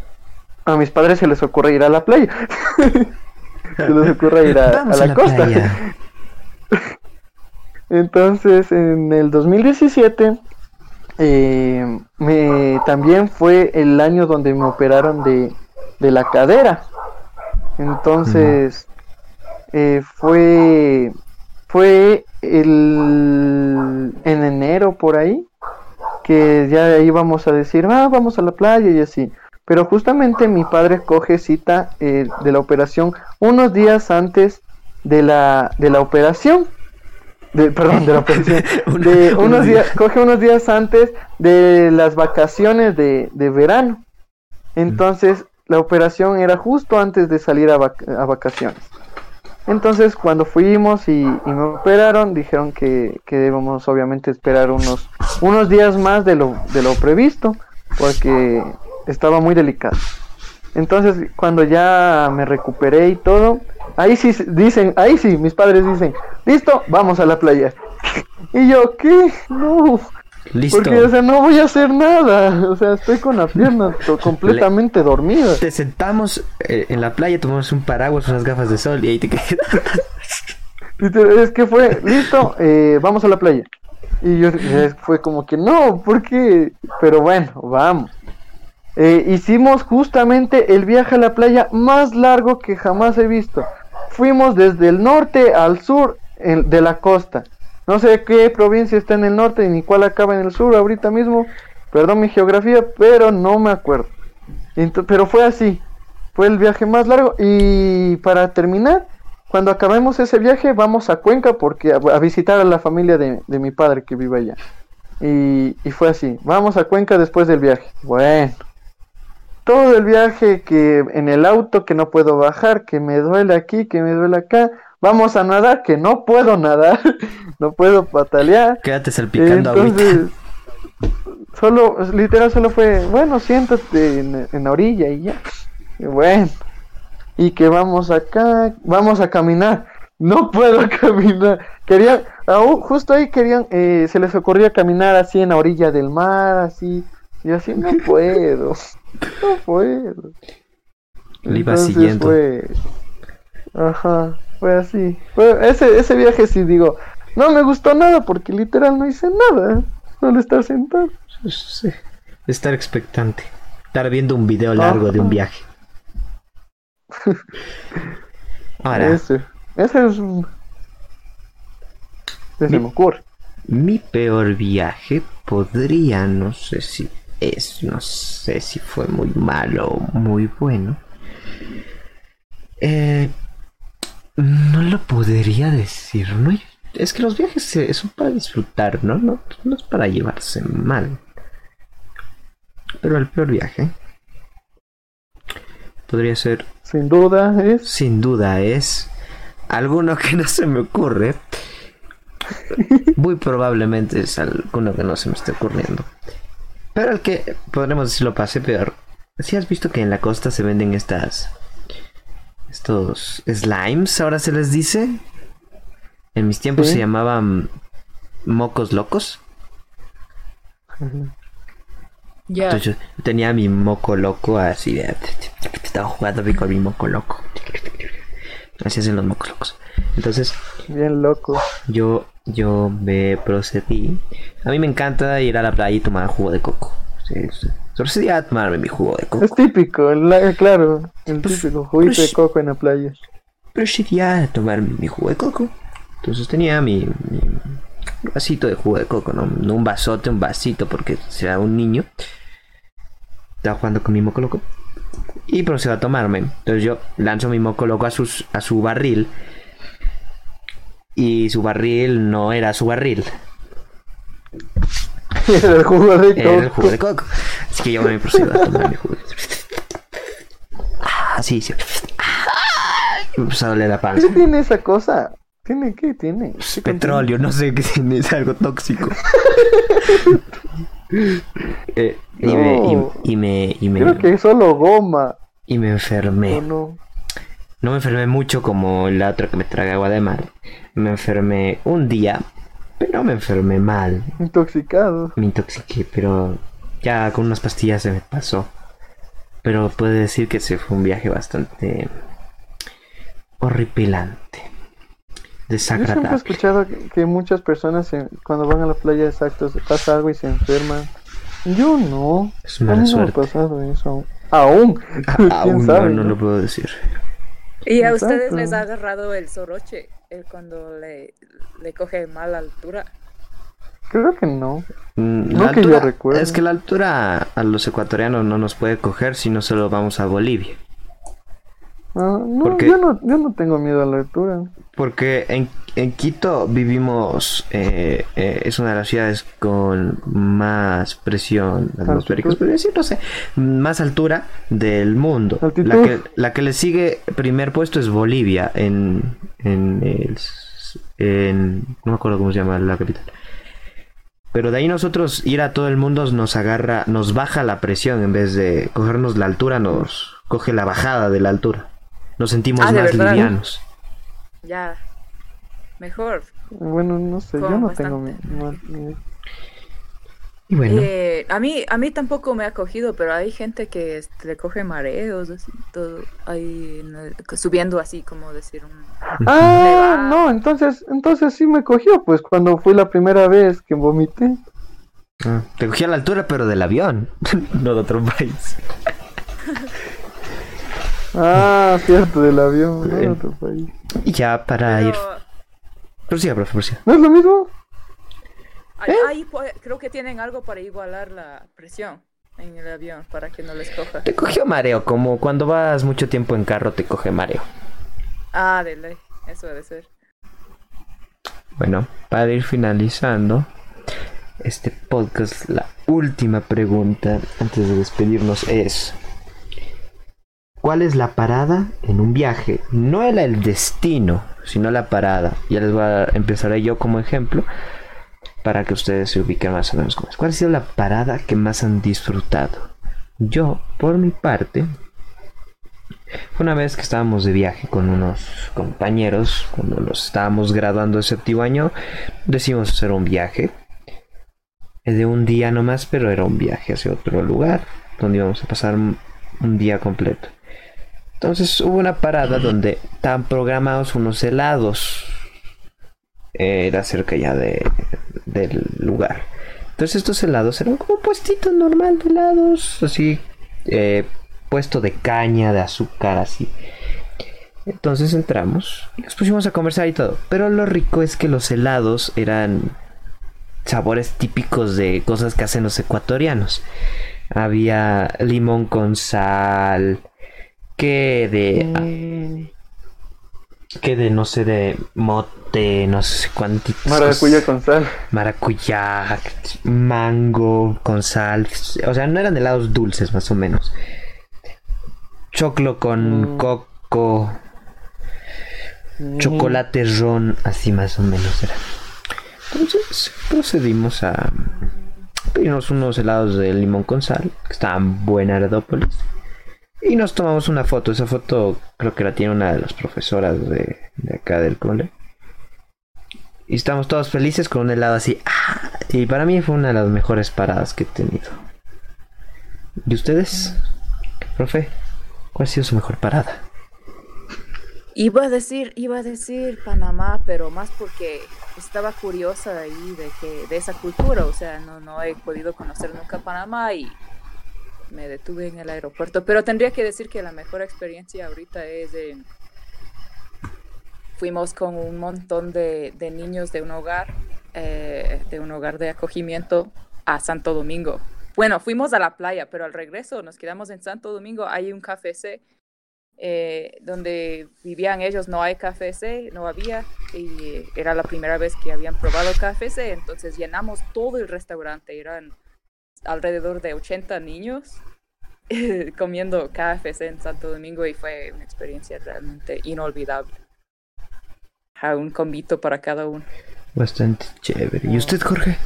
a mis padres se les ocurre ir a la playa. se les ocurre ir a, la, costa. Entonces, en el 2017, eh, me, también fue el año donde me operaron de, de la cadera. Entonces, eh, fue, fue el, en enero por ahí, que ya íbamos a decir, ah, vamos a la playa y así. Pero justamente mi padre coge cita eh, de la operación unos días antes de la, de la operación. De, perdón, de la operación. De unos días, días. coge unos días antes de las vacaciones de, de verano. Entonces, la operación era justo antes de salir a, vac- a vacaciones. Entonces, cuando fuimos y, me operaron, dijeron que, que debemos obviamente esperar unos, unos días más de lo, de lo previsto, porque estaba muy delicado. Entonces, cuando ya me recuperé y todo, ahí sí dicen, ahí sí, mis padres dicen, listo, vamos a la playa. y yo, ¿qué? No, Listo. porque, o sea, no voy a hacer nada. O sea, estoy con la pierna completamente dormida. Te sentamos eh, en la playa, tomamos un paraguas, unas gafas de sol y ahí te quedas. Es que fue, listo, eh, vamos a la playa. Y yo eh, fue como que no, ¿por qué? Pero bueno, vamos. Eh, hicimos justamente el viaje a la playa más largo que jamás he visto. Fuimos desde el norte al sur en- de la costa. No sé qué provincia está en el norte ni cuál acaba en el sur ahorita mismo. Perdón mi geografía, pero no me acuerdo. Pero fue así. Fue el viaje más largo. Y para terminar, cuando acabemos ese viaje, vamos a Cuenca porque a, a visitar a la familia de, de mi padre que vive allá. Y, y fue así. Vamos a Cuenca después del viaje. Bueno. Todo el viaje que en el auto que no puedo bajar, que me duele aquí, que me duele acá. Vamos a nadar, que no puedo nadar, no puedo patalear. Quédate salpicando Entonces, agüita. solo, literal, solo fue, bueno, siéntate en, en la orilla y ya. Y bueno, y que vamos acá, vamos a caminar. No puedo caminar. Querían, aún, justo ahí querían, eh, se les ocurría caminar así en la orilla del mar, así. Y así no puedo. No fue. Le iba Entonces siguiendo. Fue... Ajá, fue así. Fue ese, ese viaje sí digo, no me gustó nada porque literal no hice nada. Solo estar sentado. Sí. Estar expectante. Estar viendo un video largo de un viaje. Ahora, Ese, ese es un... Ese Mi- me ocurre. mi peor viaje podría, no sé si es, no sé si fue muy malo o muy bueno. Eh, no lo podría decir, ¿no? Es que los viajes son para disfrutar, ¿no? No, no es para llevarse mal. Pero el peor viaje podría ser Sin duda es... sin duda es alguno que no se me ocurre. Muy probablemente es alguno que no se me esté ocurriendo. Pero el que podremos decirlo pase peor. Si has visto que en la costa se venden estas. Estos slimes, ahora se les dice. En mis tiempos Sí. se llamaban mocos locos. Ya. Entonces yo tenía mi moco loco así de... Estaba jugando con mi moco loco. Así hacen los mocos locos. Entonces Bien loco. yo, yo me procedí. A mí me encanta ir a la playa y tomar jugo de coco. Sí, sí. Procedí a tomarme mi jugo de Es coco. típico, el la- claro, el Pues- típico juguito de pues- coco en la playa. Procedí a tomar mi jugo de coco. Entonces tenía mi, mi vasito de jugo de coco, ¿no? No un vasote, un vasito, porque será un niño. Estaba jugando con mi moco loco. Y procedo a tomarme. Entonces yo lanzo mi moco loco a, sus, a su barril. Y su barril no era su barril. Era el jugo de coco. Era el jugo de coco. Así que yo me procedo a tomar mi jugo. Ah, sí, sí. Ah, me empezó a doler la panza. ¿Qué tiene esa cosa? ¿Tiene qué? ¿Tiene? ¿Qué Petróleo, no sé qué tiene, es algo tóxico. Eh, y, me, y, y me, y, me? Creo que es solo goma, y me ¿o enfermé. no? No me enfermé mucho como la otra que me traga agua de mar. Me enfermé un día, pero no me enfermé mal. Intoxicado. Me intoxiqué, pero ya con unas pastillas se me pasó. Pero puedo decir que se fue un viaje bastante horripilante. Yo siempre he Desagradable. escuchado que, que muchas personas se- cuando van a la playa exacto se pasa algo y se enferman. Yo no. Es A mala mí no me ha suerte. pasado eso. Aún. ¿Quién Aún sabe, no, no no? lo puedo decir. ¿Y a ustedes les ha agarrado el soroche el cuando le, le coge mala altura? Creo que no. Mm, No la que yo recuerde. Es que la altura a los ecuatorianos no nos puede coger si no solo vamos a Bolivia. Ah, no, ¿Por qué? yo no, yo no tengo miedo a la altura. Porque en, en Quito vivimos, eh, eh, es una de las ciudades con más presión atmosférica, podría decir, no sé, más altura del mundo. La que, la que le sigue primer puesto es Bolivia, en, en, el en- no me acuerdo cómo se llama la capital. Pero de ahí nosotros ir a todo el mundo nos agarra, nos baja la presión en vez de cogernos la altura, nos coge la bajada de la altura. Nos sentimos Ah, ¿de más livianos. Ya. Mejor. Bueno, no sé, yo no tengo bastante. mi- mal- mi- Y bueno. Eh, a mí a mí tampoco me ha cogido, pero hay gente que este, le coge mareos, así, todo ahí subiendo así, como decir un... Ah, no, entonces, entonces sí me cogió, pues cuando fui la primera vez que vomité. Ah, te cogí a la altura, pero del avión, no de otro país. Ah, cierto, del avión, no otro país. Y ya para ir. Pero Prosiga, profe, prosiga. ¿No es lo mismo? ahí- ahí pu- creo que tienen algo para igualar la presión en el avión, para que no les coja. Te cogió mareo, como cuando vas mucho tiempo en carro te coge mareo. Ah, de ley, eso debe ser. Bueno, para ir finalizando este podcast, la última pregunta antes de despedirnos es: ¿Cuál es la parada en un viaje? No el, el destino, sino la parada. Ya les voy a empezaré yo como ejemplo para que ustedes se ubiquen más o menos cómo es. ¿Cuál ha sido la parada que más han disfrutado? Yo, por mi parte, fue una vez que estábamos de viaje con unos compañeros, cuando nos estábamos graduando de séptimo año, decidimos hacer un viaje. De un día nomás, pero era un viaje hacia otro lugar. donde íbamos a pasar un día completo. Entonces hubo una parada donde estaban programados unos helados. Era cerca ya de, del lugar. Entonces estos helados eran como puestitos normal de helados, así, eh, puesto de caña, de azúcar, así. Entonces entramos y nos pusimos a conversar y todo. Pero lo rico es que los helados eran sabores típicos de cosas que hacen los ecuatorianos. Había limón con sal, que de Mm, que de no sé de mote, no sé cuántitos. maracuyá con sal. maracuyá, mango con sal, o sea, no eran helados dulces más o menos. Choclo con Mm. coco, Mm, chocolate ron, así más o menos era. Entonces procedimos a pedirnos unos helados de limón con sal, que estaban buena Heredópolis. Y nos tomamos una foto. Esa foto creo que la tiene una de las profesoras de, de acá del cole. Y estamos todos felices con un helado así. ¡ah! Y para mí fue una de las mejores paradas que he tenido. ¿Y ustedes? Profe, ¿cuál ha sido su mejor parada? Iba a decir, iba a decir Panamá, pero más porque estaba curiosa de ahí, de que, de esa cultura, o sea, no, no he podido conocer nunca Panamá y me detuve en el aeropuerto. Pero tendría que decir que la mejor experiencia ahorita es en fuimos con un montón de, de niños de un hogar, eh, de un hogar de acogimiento a Santo Domingo. Bueno, fuimos a la playa, pero al regreso nos quedamos en Santo Domingo. Hay un café C eh, donde vivían ellos, no hay café C, no había, y era la primera vez que habían probado café C, entonces llenamos todo el restaurante, eran alrededor de 80 niños comiendo KFC en Santo Domingo y fue una experiencia realmente inolvidable. A un convito para cada uno. Bastante chévere. ¿Y usted, Jorge?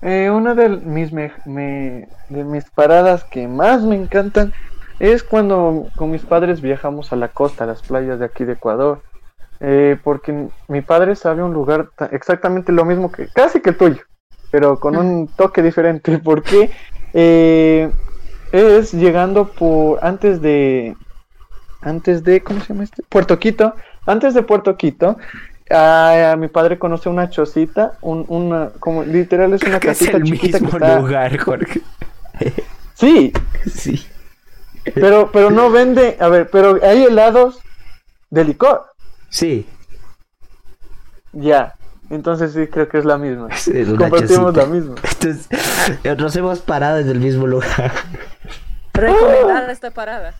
Eh, una de mis, me- me- de mis paradas que más me encantan es cuando con mis padres viajamos a la costa, a las playas de aquí de Ecuador. Eh, porque mi padre sabe un lugar ta- exactamente lo mismo que casi que el tuyo, pero con un toque diferente. Porque eh, es llegando por antes de antes de ¿cómo se llama este? Puerto Quito. Antes de Puerto Quito, a, mi padre conoce una chocita, un, una como literal es una Que es casita el chiquita que mismo está. lugar, Jorge. Sí, Sí. pero pero no vende, a ver, pero hay helados de licor. Sí. Ya. Entonces sí creo que es la misma. Es Compartimos la misma. Entonces, nos hemos parado desde el mismo lugar. Recomendada esta parada.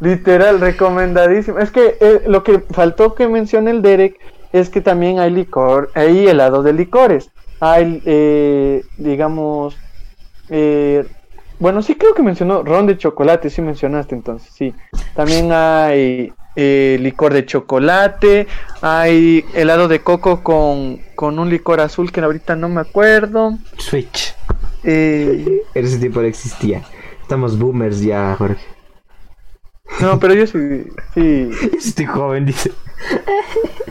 Literal, recomendadísimo. Es que eh, lo que faltó que mencione el Derek es que también hay licor, hay helado de licores. Hay, eh, digamos, eh, bueno, sí creo que mencionó ron de chocolate, sí mencionaste entonces, sí. También hay eh, licor de chocolate, hay helado de coco con, con un licor azul que ahorita no me acuerdo. Switch. Eh, En ese tiempo no existía. Estamos boomers ya, Jorge. no, pero yo sí, sí, Estoy joven, dice.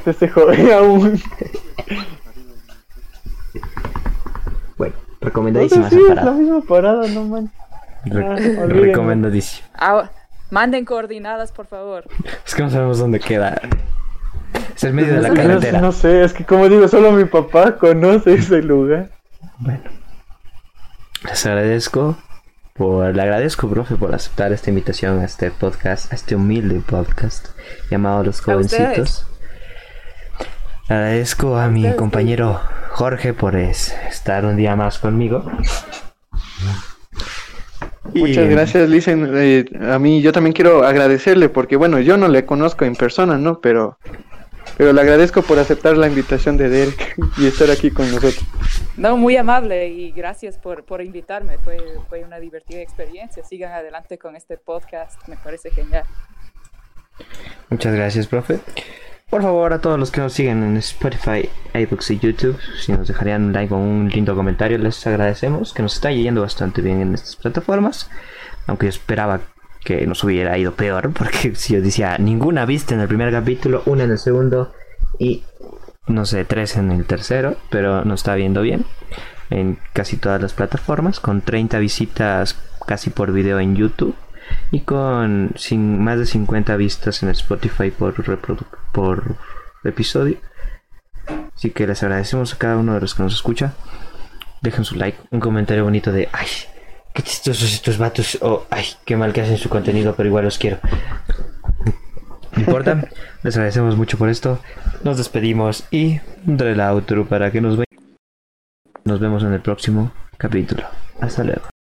este joven aún. Bueno, recomendadísima esa es la misma parada, no man. Re- Ah, olvídenlo. recomendadísima. Manden coordinadas, por favor. Es que no sabemos dónde queda. Es el medio de la carretera. No sé, es que como digo, solo mi papá conoce ese lugar. Bueno. Les agradezco por, le agradezco, profe, por aceptar esta invitación a este podcast, a este humilde podcast llamado Los A ustedes. Jovencitos. Le agradezco a mi ustedes, compañero Jorge por es- estar un día más conmigo. Y- Muchas gracias, Lisen. Eh, a mí yo también quiero agradecerle porque, bueno, yo no le conozco en persona, ¿no? Pero, pero le agradezco por aceptar la invitación de Derek y estar aquí con nosotros. No, muy amable y gracias por, por invitarme. Fue, fue una divertida experiencia. Sigan adelante con este podcast. Me parece genial. Muchas gracias, profe. Por favor, a todos los que nos siguen en Spotify, iBooks y YouTube, si nos dejarían un like o un lindo comentario, les agradecemos, que nos está yendo bastante bien en estas plataformas. Aunque yo esperaba que nos hubiera ido peor, porque si yo decía ninguna vista en el primer capítulo, una en el segundo y no sé, tres en el tercero, pero nos está viendo bien. en casi todas las plataformas, con 30 visitas casi por video en YouTube y con sin, más de 50 vistas en Spotify por, por episodio. Así que les agradecemos a cada uno de los que nos escucha. Dejen su like, un comentario bonito de ay, qué chistosos estos vatos o ay, qué mal que hacen su contenido, pero igual los quiero. No importa, les agradecemos mucho por esto. Nos despedimos y la outro para que nos vean. Nos vemos en el próximo capítulo. Hasta luego.